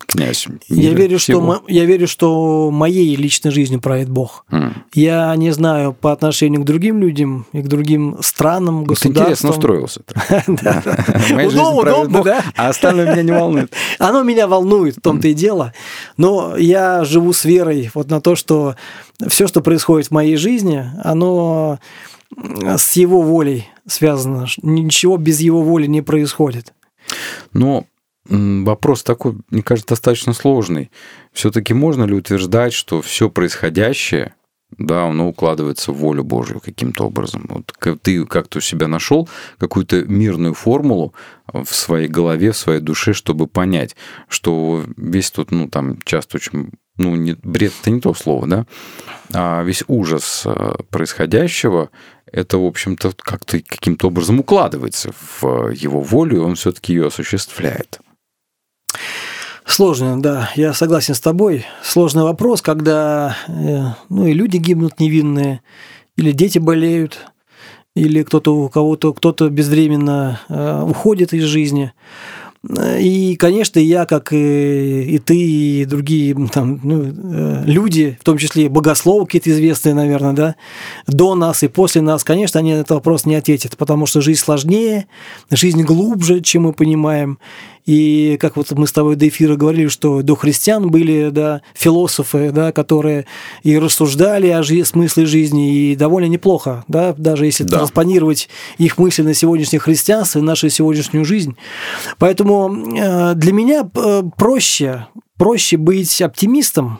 Князь. Я верю, что, я верю, что моей личной жизнью правит Бог. Mm. Я не знаю по отношению к другим людям и к другим странам, государствам. Ты интересно устроился. Удобно, да? А остальное меня не волнует. Оно меня волнует, в том-то и дело. Но я живу с верой вот на то, что все, что происходит в моей жизни, оно с его волей связано. Ничего без его воли не происходит. Но Вопрос такой, мне кажется, достаточно сложный. Все-таки можно ли утверждать, что все происходящее, да, оно укладывается в волю Божью каким-то образом. Вот ты как-то у себя нашел какую-то мирную формулу в своей голове, в своей душе, чтобы понять, что весь тут, ну, там часто очень, ну, не, бред это не то слово, да, а весь ужас э, происходящего, это, в общем-то, как-то каким-то образом укладывается в его волю, и он все-таки ее осуществляет. Сложно, да, я согласен с тобой. Сложный вопрос, когда э, ну, и люди гибнут невинные, или дети болеют, или кто-то у кого-то кто-то безвременно э, уходит из жизни. И, конечно, я, как и, и ты, и другие там, ну, э, люди, в том числе богословы какие-то известные, наверное, да, до нас и после нас, конечно, они на этот вопрос не ответят, потому что жизнь сложнее, жизнь глубже, чем мы понимаем. И как вот мы с тобой до эфира говорили, что до христиан были да, философы, да, которые и рассуждали о жи- смысле жизни, и довольно неплохо, да, даже если да. транспонировать их мысли на сегодняшнее христианство и нашу сегодняшнюю жизнь. Поэтому э, для меня э, проще, проще быть оптимистом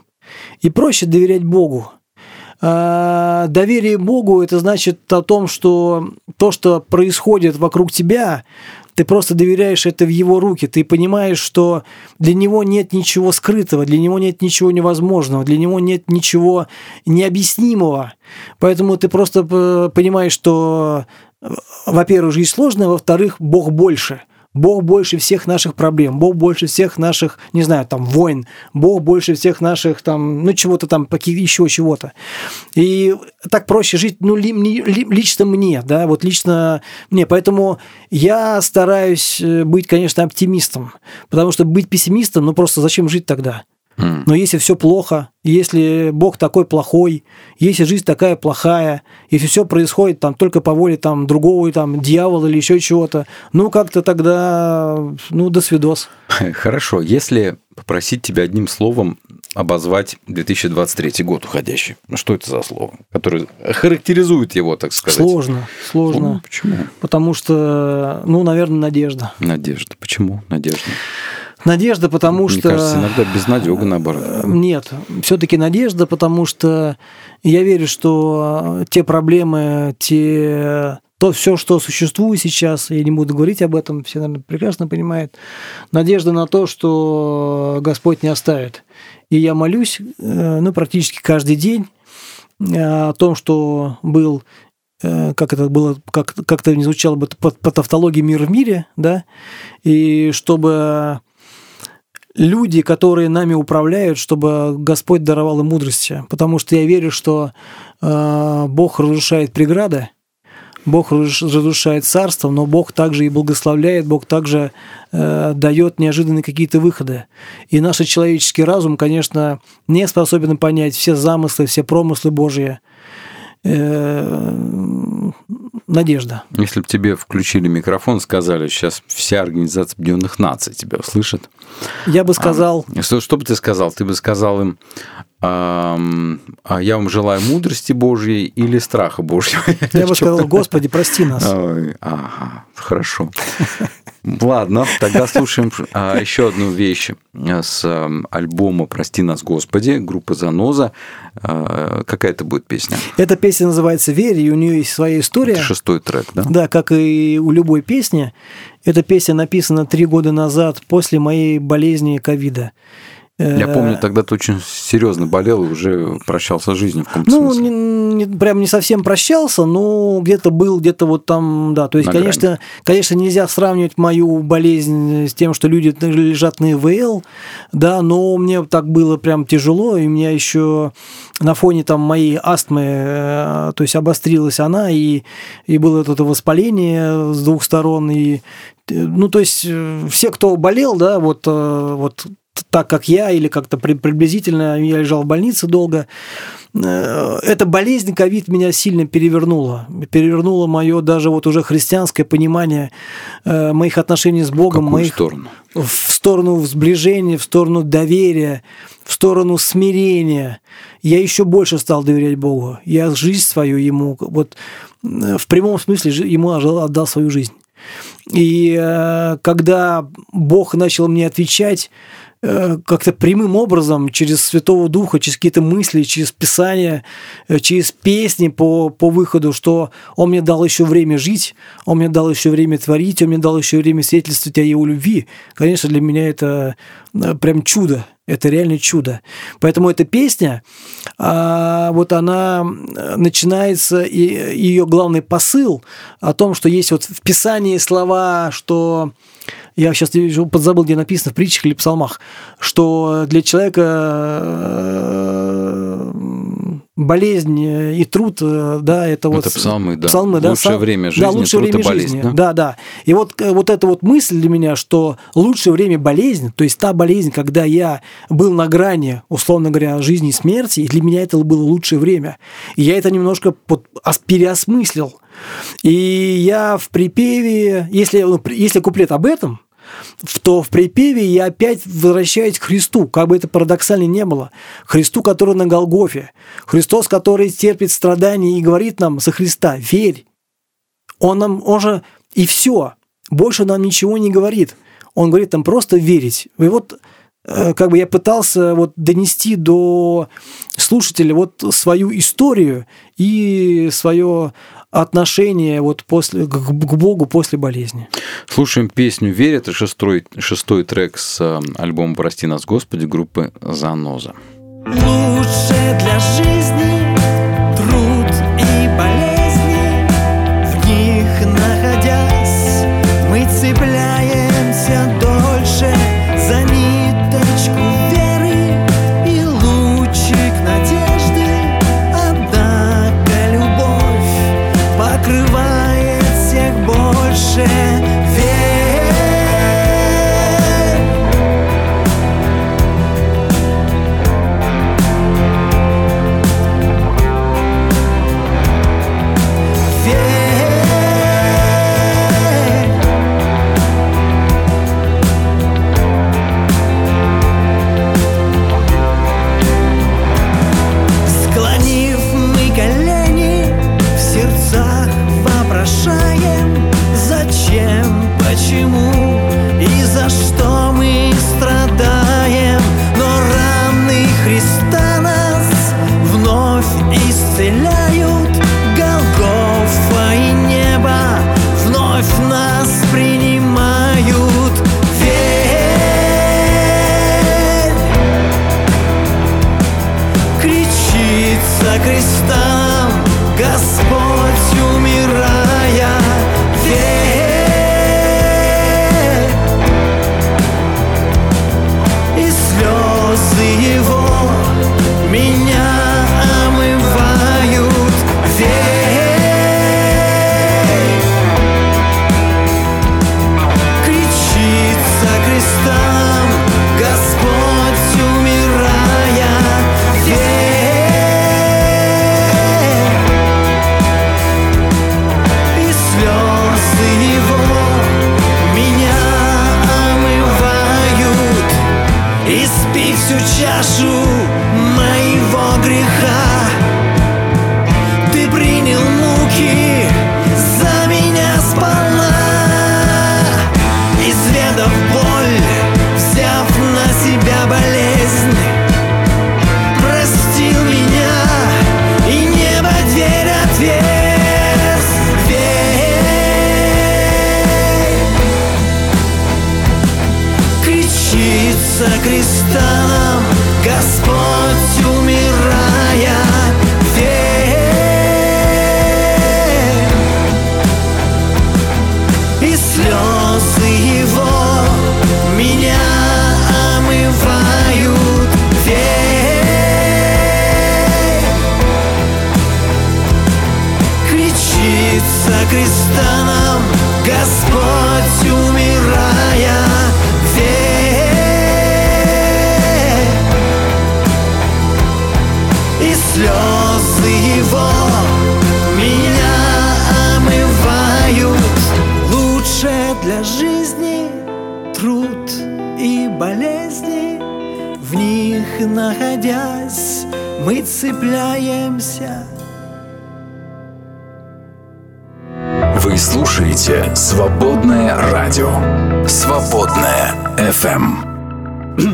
и проще доверять Богу. А, доверие Богу это значит о том, что то, что происходит вокруг тебя, ты просто доверяешь это в его руки, ты понимаешь, что для него нет ничего скрытого, для него нет ничего невозможного, для него нет ничего необъяснимого. Поэтому ты просто э, понимаешь, что, э, во-первых, жизнь сложная, во-вторых, Бог больше – Бог больше всех наших проблем, Бог больше всех наших, не знаю, там, войн, Бог больше всех наших, там, ну, чего-то там, еще чего-то. И так проще жить, ну, ли, ли, лично мне, да, вот лично мне. Поэтому я стараюсь э, быть, конечно, оптимистом, потому что быть пессимистом, ну, просто зачем жить тогда? Но если все плохо, если Бог такой плохой, если жизнь такая плохая, если все происходит там только по воле там другого там дьявола или еще чего-то, ну как-то тогда, ну до свидос. Хорошо, если попросить тебя одним словом обозвать 2023 год уходящий. Ну, что это за слово, которое характеризует его, так сказать? Сложно, сложно. Почему? Потому что, ну, наверное, надежда. Надежда. Почему надежда? Надежда, потому Мне что... кажется, иногда безнадега, наоборот. Э, нет, все-таки надежда, потому что я верю, что те проблемы, те то все, что существует сейчас, я не буду говорить об этом, все, наверное, прекрасно понимают, надежда на то, что Господь не оставит. И я молюсь, э, ну, практически каждый день, о том, что был как это было, как, как-то не звучало бы под, под тавтологией мир в мире, да, и чтобы люди, которые нами управляют, чтобы Господь даровал им мудрости. Потому что я верю, что э, Бог разрушает преграды, Бог разрушает царство, но Бог также и благословляет, Бог также э, дает неожиданные какие-то выходы. И наш человеческий разум, конечно, не способен понять все замыслы, все промыслы Божьи. Э, надежда. Если бы тебе включили микрофон, сказали, сейчас вся Организация Объединенных Наций тебя услышит. Я бы сказал... А, что, что бы ты сказал? Ты бы сказал им, я вам желаю мудрости Божьей или страха Божьего? Я бы сказал, Господи, прости нас. Ага, хорошо. Ладно, тогда слушаем а, еще одну вещь с альбома «Прости нас, Господи» группы «Заноза». Какая это будет песня? Эта песня называется «Верь», и у нее есть своя история. Это шестой трек, да? Да, как и у любой песни. Эта песня написана три года назад, после моей болезни ковида. Я помню, э, тогда ты очень серьезно болел и уже прощался с жизнью в каком-то ну, смысле. Ну, не, прям не совсем прощался, но где-то был, где-то вот там, да. То есть, конечно, конечно, нельзя сравнивать мою болезнь с тем, что люди лежат на ИВЛ, да, но мне так было прям тяжело, и у меня еще на фоне там моей астмы, э, то есть обострилась она, и, и было это воспаление с двух сторон, и ну, то есть все, кто болел, да, вот, э, вот так, как я, или как-то приблизительно, я лежал в больнице долго. Э, эта болезнь, ковид, меня сильно перевернула. Перевернула мое даже вот уже христианское понимание э, моих отношений с Богом. В моих, сторону? В сторону сближения, в сторону доверия, в сторону смирения. Я еще больше стал доверять Богу. Я жизнь свою ему, вот э, в прямом смысле ему отдал свою жизнь. И когда Бог начал мне отвечать, как-то прямым образом, через Святого Духа, через какие-то мысли, через Писание, э, через песни по, по выходу, что Он мне дал еще время жить, Он мне дал еще время творить, Он мне дал еще время свидетельствовать о Его любви. Конечно, для меня это э, прям чудо. Это реально чудо. Поэтому эта песня, а, вот она начинается, и ее главный посыл о том, что есть вот в Писании слова, что я сейчас подзабыл, где написано, в притчах или псалмах, что для человека э, болезнь и труд, э, да, это вот... Это псалмы, да. Псалмы, да. Лучшее время жизни, да, лучшее время болезнь, жизни. Да? да, да. И вот, э, вот эта вот мысль для меня, что лучшее время болезнь, то есть та болезнь, когда я был на грани, условно говоря, жизни и смерти, и для меня это было лучшее время. И я это немножко переосмыслил. И я в припеве, если, ну, если куплет об этом, то в припеве я опять возвращаюсь к Христу, как бы это парадоксально не было. Христу, который на Голгофе. Христос, который терпит страдания и говорит нам со Христа, верь. Он нам, он же и все. Больше нам ничего не говорит. Он говорит там просто верить. И вот э, как бы я пытался вот донести до слушателя вот свою историю и свое отношение вот после, к, к Богу после болезни. Слушаем песню «Верь». Это шестой, шестой трек с э, альбома «Прости нас, Господи» группы «Заноза». Лучше для жизни труд и болезни, в них находясь, мы цепляемся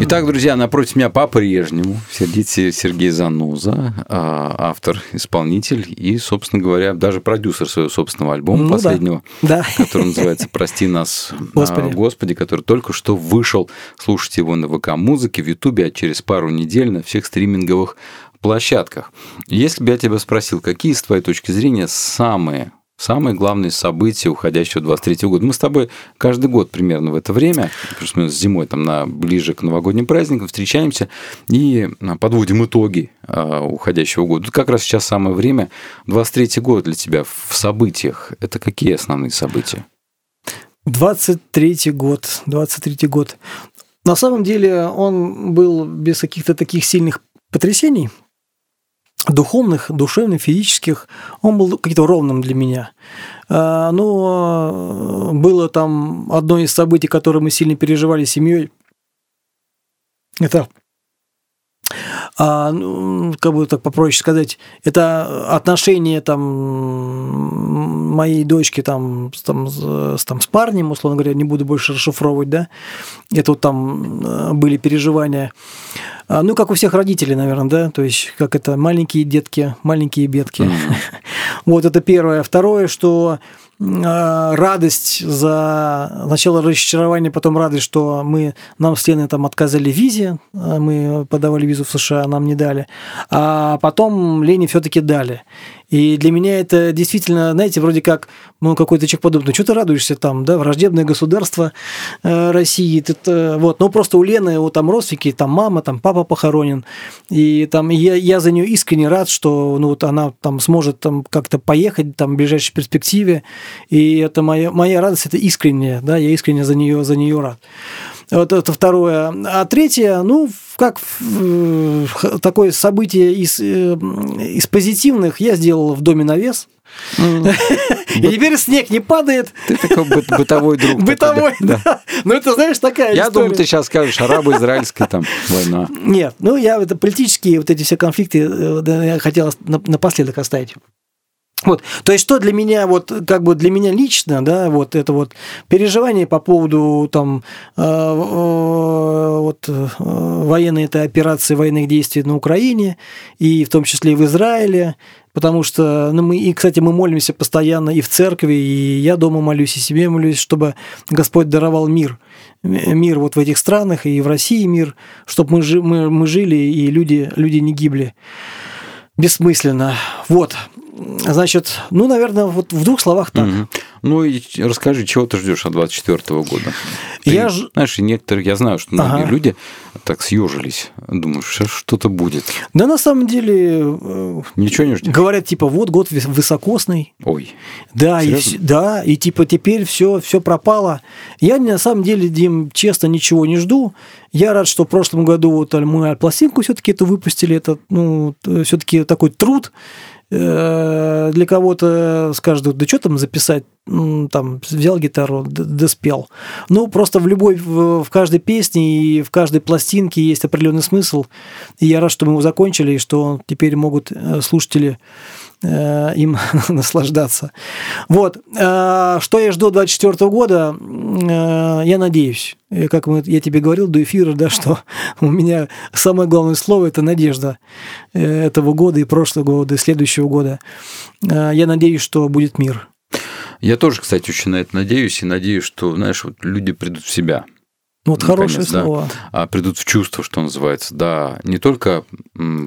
Итак, друзья, напротив меня по-прежнему сидит Сергей Зануза, а, автор, исполнитель и, собственно говоря, даже продюсер своего собственного альбома Ну последнего, Да. который называется «Прости нас, а, Господи». Господи», который только что вышел. Слушайте его на ВК-музыке, в Ютубе, а через пару недель на всех стриминговых площадках. Если бы я тебя спросил, какие, с твоей точки зрения, самые Самые главные события уходящего 23 года. Мы с тобой каждый год примерно в это время, плюс-минус зимой, там, на, ближе к новогодним праздникам, встречаемся и а, подводим итоги а, уходящего года. Как раз сейчас самое время. 23 год для тебя в событиях. Это какие основные события? 23 год, 23 год. На самом деле он был без каких-то таких сильных потрясений, духовных, душевных, физических, он был каким-то ровным для меня. А, Но было там одно из событий, которое мы сильно переживали семьей. Это а, ну, как бы так попроще сказать, это отношения там моей дочки там, там, с, там, с парнем, условно говоря, не буду больше расшифровывать, да, это вот там э, были переживания. А, Ну, как у всех родителей, наверное, да, то есть, как это, маленькие детки, маленькие бедки. Вот это первое. Второе, что радость за сначала разочарование, потом радость, что мы нам с Леной там отказали в визе, э, мы подавали визу в США, нам не дали, а потом Лене все-таки дали. И для меня это действительно, знаете, вроде как, ну, какой-то человек подумает, ну, что ты радуешься там, да, враждебное государство э, России, э, вот, ну, просто у Лены, вот там родственники, там мама, там папа похоронен, и там я, я за нее искренне рад, что, ну, вот она там сможет там как-то поехать там в ближайшей перспективе, и это моя, моя радость, это искренняя, да, я искренне за нее, за нее рад. Вот это второе. А третье, ну, как э, такое событие из, э, из позитивных, я сделал в доме навес. И теперь снег не падает. Ты такой быт- бытовой друг. Бытовой, да. Ну, это, знаешь, такая Я думал, ты сейчас скажешь, арабо-израильская там война. Нет, ну я это политические вот эти все конфликты э, хотел на- напоследок оставить. Вот, то есть что для меня вот как бы для меня лично, да, вот это вот переживание по поводу там э, э, вот э, военной этой операции военных действий на Украине и в том числе и в Израиле, потому что ну, мы и кстати мы молимся постоянно и в церкви и я дома молюсь и себе молюсь, чтобы Господь даровал мир мир вот в этих странах и в России мир, чтобы мы, мы, мы жили и люди, люди не гибли бессмысленно. Вот. Значит, ну, наверное, вот в двух словах так. Мгм. Ну и расскажи, чего ты ждешь от 24 года? Ты, Я ж- Знаешь, и некоторые, я знаю, что многие Ага. люди так съежились. Думаешь, что что-то будет. Да на самом деле э, Ничего не ждешь? говорят типа вот год высокосный, Ой. да и Серьезно? вс- да и типа теперь все все пропало. Я на самом деле Дим честно ничего не жду. Я рад, что в прошлом году вот мы пластинку все-таки это выпустили. Это ну все-таки такой труд. Э, Для кого-то скажут, да что там записать, там взял гитару, д- да спел. Ну, просто в любой, в, каждой песне и в каждой пластинке есть определенный смысл. И я рад, что мы его закончили, и что теперь могут э, слушатели э, им наслаждаться. Вот. Э, Что я жду 24 года? Э, Я надеюсь, как я тебе говорил до эфира, да, что у меня самое главное слово – это надежда этого года и прошлого года, и следующего года. Э, Я надеюсь, что будет мир. Я тоже, кстати, очень на это надеюсь, и надеюсь, что, знаешь, вот люди придут в себя. Ну, Вот Наконец, хорошее да. слово. а придут в чувство, что называется. Да, не только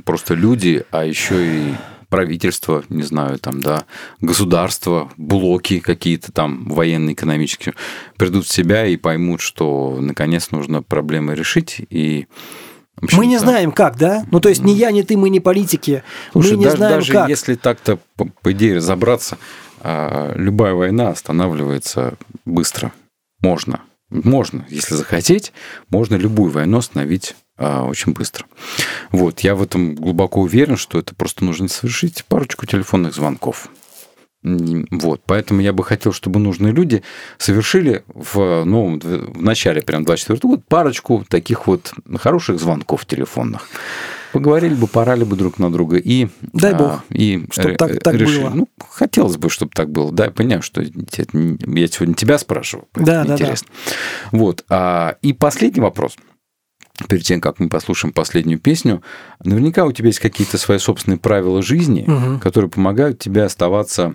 просто люди, а еще и правительство, не знаю, там, да, государство, блоки какие-то там военно-экономические, придут в себя и поймут, что наконец нужно проблемы решить. И, Мы не знаем, как, да? Ну, то есть ни я, ни ты, мы не политики. Слушай, мы не даже, знаем, даже как. если так-то, по, по идее, разобраться, а, любая война останавливается быстро. Можно. Можно, если захотеть, можно любую войну остановить а, очень быстро. Вот, я в этом глубоко уверен, что это просто нужно совершить парочку телефонных звонков. Вот, поэтому я бы хотел, чтобы нужные люди совершили в, ну, в начале прям 24 года парочку таких вот хороших звонков телефонных. Поговорили бы, порали бы друг на друга и... Дай а, бог, и чтоб ре- так- так решили. было. Ну, хотелось бы, чтобы так было. Да, я понимаю, что я сегодня тебя спрашиваю. Да, да, да. интересно. Вот. а, И последний вопрос. Перед тем, как мы послушаем последнюю песню, наверняка у тебя есть какие-то свои собственные правила жизни, Мгм. которые помогают тебе оставаться,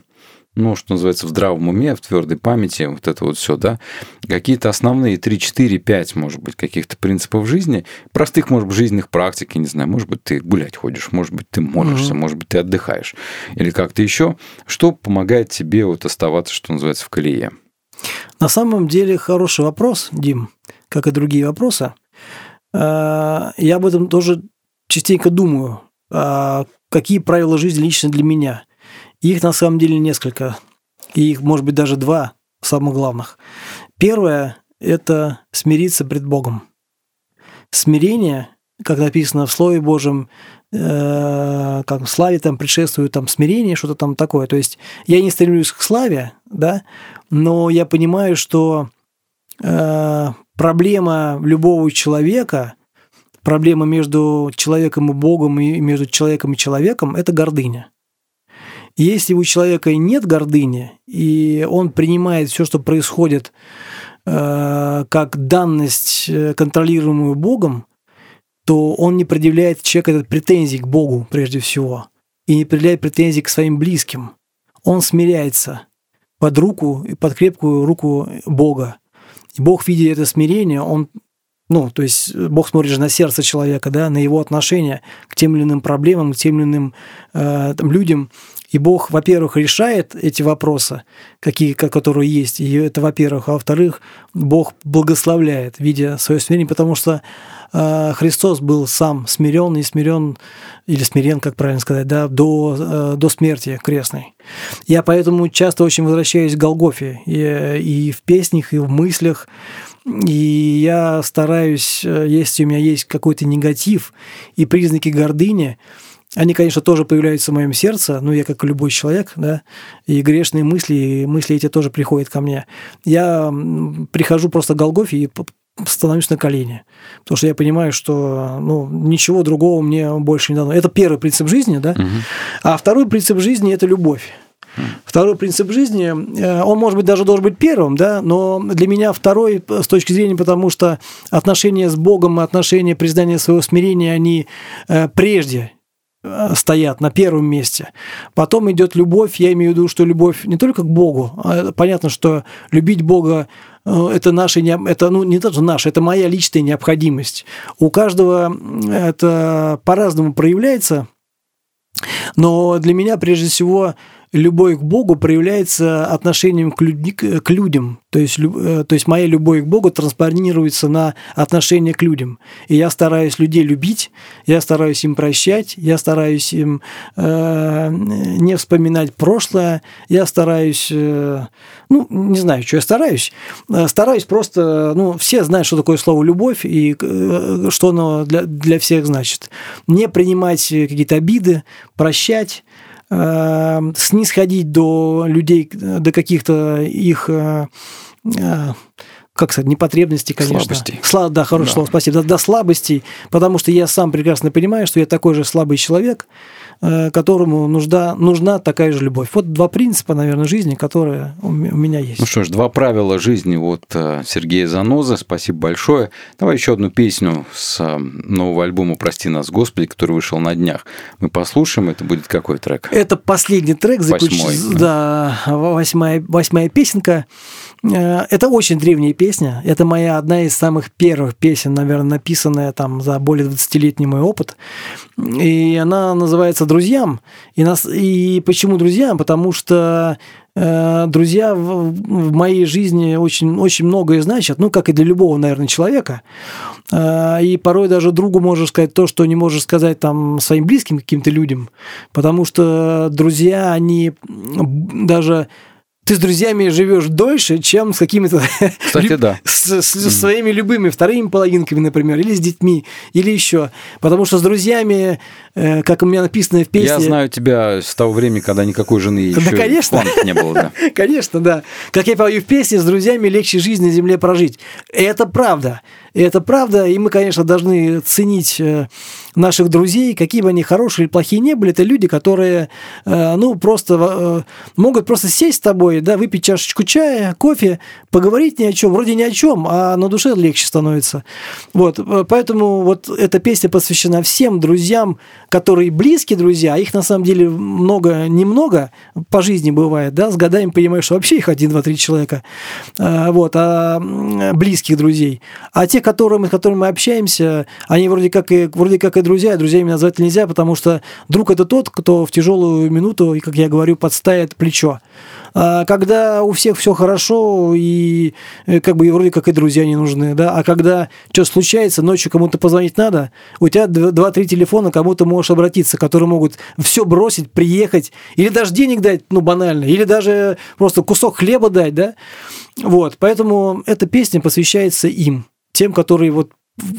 ну, что называется, в здравом уме, в твердой памяти, вот это вот все, да. Какие-то основные 3, 4, 5, может быть, каких-то принципов жизни, простых, может быть, жизненных практик, я не знаю, может быть, ты гулять ходишь, может быть, ты молишься, Мгм. может быть, ты отдыхаешь, или как-то еще, что помогает тебе вот оставаться, что называется, в колее. На самом деле хороший вопрос, Дим, как и другие вопросы. Э, Я об этом тоже частенько думаю. А Какие правила жизни лично для меня? Их на самом деле несколько. И их, может быть, даже два самых главных. Первое – это смириться пред Богом. Смирение, как написано в Слове Божьем, э, как в славе там предшествует там смирение, что-то там такое. То есть я не стремлюсь к славе, да, но я понимаю, что э, проблема любого человека, проблема между человеком и Богом и между человеком и человеком – это гордыня. Если у человека нет гордыни, и он принимает все, что происходит, э, как данность, э, контролируемую Богом, то он не предъявляет человек этот претензий к Богу прежде всего, и не предъявляет претензий к своим близким. Он смиряется под руку, и под крепкую руку Бога. И Бог, видя это смирение, он ну, то есть Бог смотрит же на сердце человека, да, на его отношение к тем или иным проблемам, к тем или иным э, там, людям. И Бог, во-первых, решает эти вопросы, какие, ко- которые есть. И это, во-первых. А во-вторых, Бог благословляет, видя свое смирение, потому что э, Христос был сам смирен и смирен, или смирен, как правильно сказать, да, до, э, до смерти крестной. Я поэтому часто очень возвращаюсь к Голгофе и, и в песнях, и в мыслях. И я стараюсь, э, если у меня есть какой-то негатив и признаки гордыни, они, конечно, тоже появляются в моем сердце, ну, я как любой человек, да, и грешные мысли, и мысли эти тоже приходят ко мне. Я прихожу просто к Голгофе и становлюсь на колени, потому что я понимаю, что ну, ничего другого мне больше не дано. Это первый принцип жизни, да, а второй принцип жизни – это любовь. Второй принцип жизни, э, он, может быть, даже должен быть первым, да, но для меня второй с точки зрения, потому что отношения с Богом, отношения признания своего смирения, они э, прежде э, стоят на первом месте. Потом идет любовь, я имею в виду, что любовь не только к Богу, а понятно, что любить Бога э, это наша, не- это ну не что наша, это моя личная необходимость. У каждого это по-разному проявляется, но для меня прежде всего любовь к Богу проявляется отношением к, людь- к людям. То есть, то есть моя любовь к Богу транспонируется на отношение к людям. И я стараюсь людей любить, я стараюсь им прощать, я стараюсь им э, не вспоминать прошлое, я стараюсь, э, ну, не знаю, что я стараюсь, стараюсь просто, ну, все знают, что такое слово любовь и э, что оно для, для всех значит. Не принимать какие-то обиды, прощать, э, снисходить до людей, до каких-то их э, как сказать, непотребности, конечно. Слабостей. Сла, да, хорошее да. слово, спасибо. До, до слабостей, потому что я сам прекрасно понимаю, что я такой же слабый человек, Э, которому нужна, нужна такая же любовь. Вот два принципа, наверное, жизни, которые у меня есть. Ну что ж, два правила жизни от э, Сергея Заноза. Спасибо большое. Давай еще одну песню с э, нового альбома «Прости нас, Господи», который вышел на днях. Мы послушаем. Это будет какой трек? Это последний трек. Заключ... Восьмой. Да, восьмая, восьмая песенка. Это очень древняя песня. Это моя одна из самых первых песен, наверное, написанная там за более 20-летний мой опыт. И она называется «Друзьям». И, нас, и почему «Друзьям»? Потому что э, друзья в, в моей жизни очень, очень многое значат, ну, как и для любого, наверное, человека. Э, и порой даже другу можешь сказать то, что не можешь сказать там своим близким каким-то людям, потому что друзья, они даже ты с друзьями живешь дольше, чем с какими-то... Кстати, да. С, с, с своими любыми вторыми половинками, например, или с детьми, или еще. Потому что с друзьями, э, как у меня написано в песне... Я знаю тебя с того времени, когда никакой жены еще да, конечно. не было. Да. конечно, да. Как я пою в песне, с друзьями легче жизнь на земле прожить. Это правда. И это правда, и мы, конечно, должны ценить э, наших друзей, какие бы они хорошие или плохие не были, это люди, которые, э, ну, просто э, могут просто сесть с тобой, да, выпить чашечку чая, кофе, поговорить ни о чем, вроде ни о чем, а на душе легче становится. Вот, поэтому вот эта песня посвящена всем друзьям, которые близкие друзья, их на самом деле много, немного по жизни бывает, да, с годами понимаешь, что вообще их один, два, три человека, вот, а близких друзей. А те, которыми, с которыми мы общаемся, они вроде как и, вроде как и друзья, друзьями назвать нельзя, потому что друг это тот, кто в тяжелую минуту, и, как я говорю, подставит плечо. А когда у всех все хорошо, и э, как бы и вроде как и друзья не нужны, да, а когда что случается, ночью кому-то позвонить надо, у тебя два-три телефона, кому-то можешь обратиться, которые могут все бросить, приехать, или даже денег дать, ну, банально, или даже просто кусок хлеба дать, да, вот, поэтому эта песня посвящается им тем, которые вот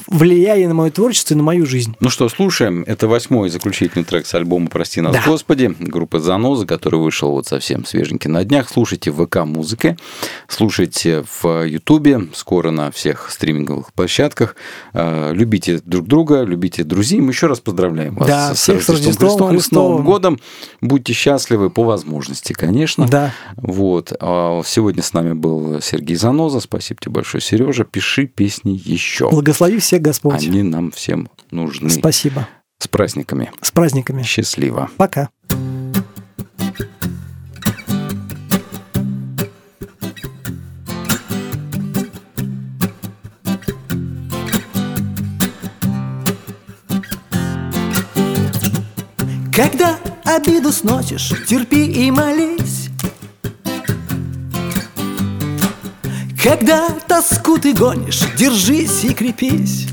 влияние на мое творчество и на мою жизнь. Ну что, слушаем. Это восьмой заключительный трек с альбома «Прости нас, да. Господи», группы «Заноза», который вышел вот совсем свеженький на днях. Слушайте в ВК-музыке, слушайте в Ютубе, скоро на всех стриминговых площадках. А, любите друг друга, любите друзей. Мы еще раз поздравляем вас да, с, всех с Рождеством, Христом, Христом, с Новым годом. Будьте счастливы по возможности, конечно. Да. Вот. А сегодня с нами был Сергей Заноза. Спасибо тебе большое, Сережа. Пиши песни еще. Благослови Благослови всех Господь. Они нам всем нужны. Спасибо. С праздниками. С праздниками. Счастливо. Пока. Когда обиду сносишь, терпи и молись Когда тоску ты гонишь, держись и крепись.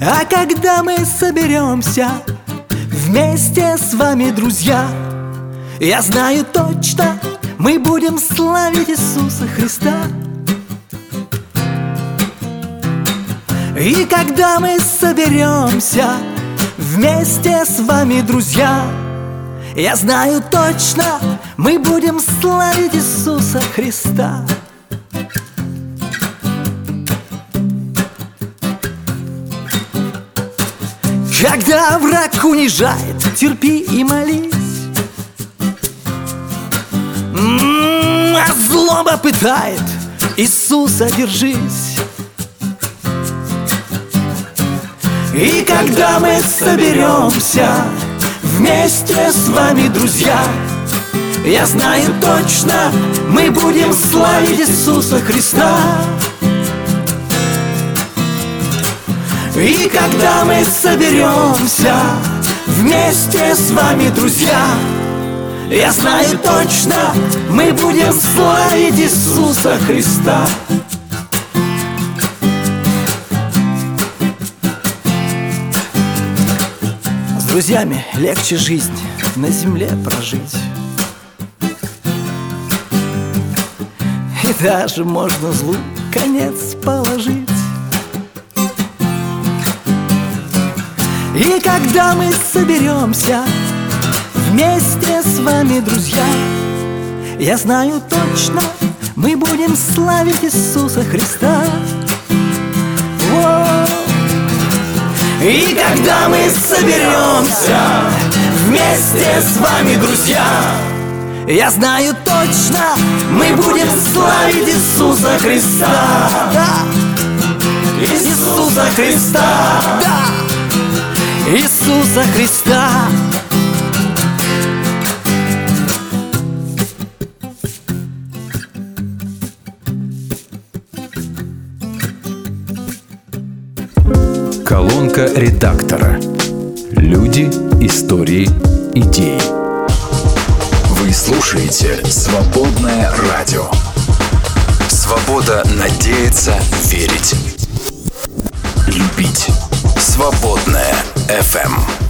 А когда мы соберемся вместе с вами, друзья Я знаю точно, мы будем славить Иисуса Христа. И когда мы соберемся вместе с вами, друзья я знаю точно, мы будем славить Иисуса Христа. Когда враг унижает, терпи и молись. А злоба пытает, Иисуса держись. И когда мы соберемся вместе с вами, друзья. Я знаю точно, мы будем славить Иисуса Христа. И когда мы соберемся Вместе с вами, друзья Я знаю точно Мы будем славить Иисуса Христа друзьями легче жизнь на земле прожить И даже можно злу конец положить И когда мы соберемся Вместе с вами, друзья Я знаю точно Мы будем славить Иисуса Христа О! И когда мы соберемся Вместе с вами, друзья я знаю точно, мы будем славить Иисуса Христа. Да. Иисуса Христа. Да. Иисуса Христа. Колонка редактора. Люди, истории, идеи. Вы слушаете «Свободное радио». Свобода надеяться, верить. Любить. «Свободное FM.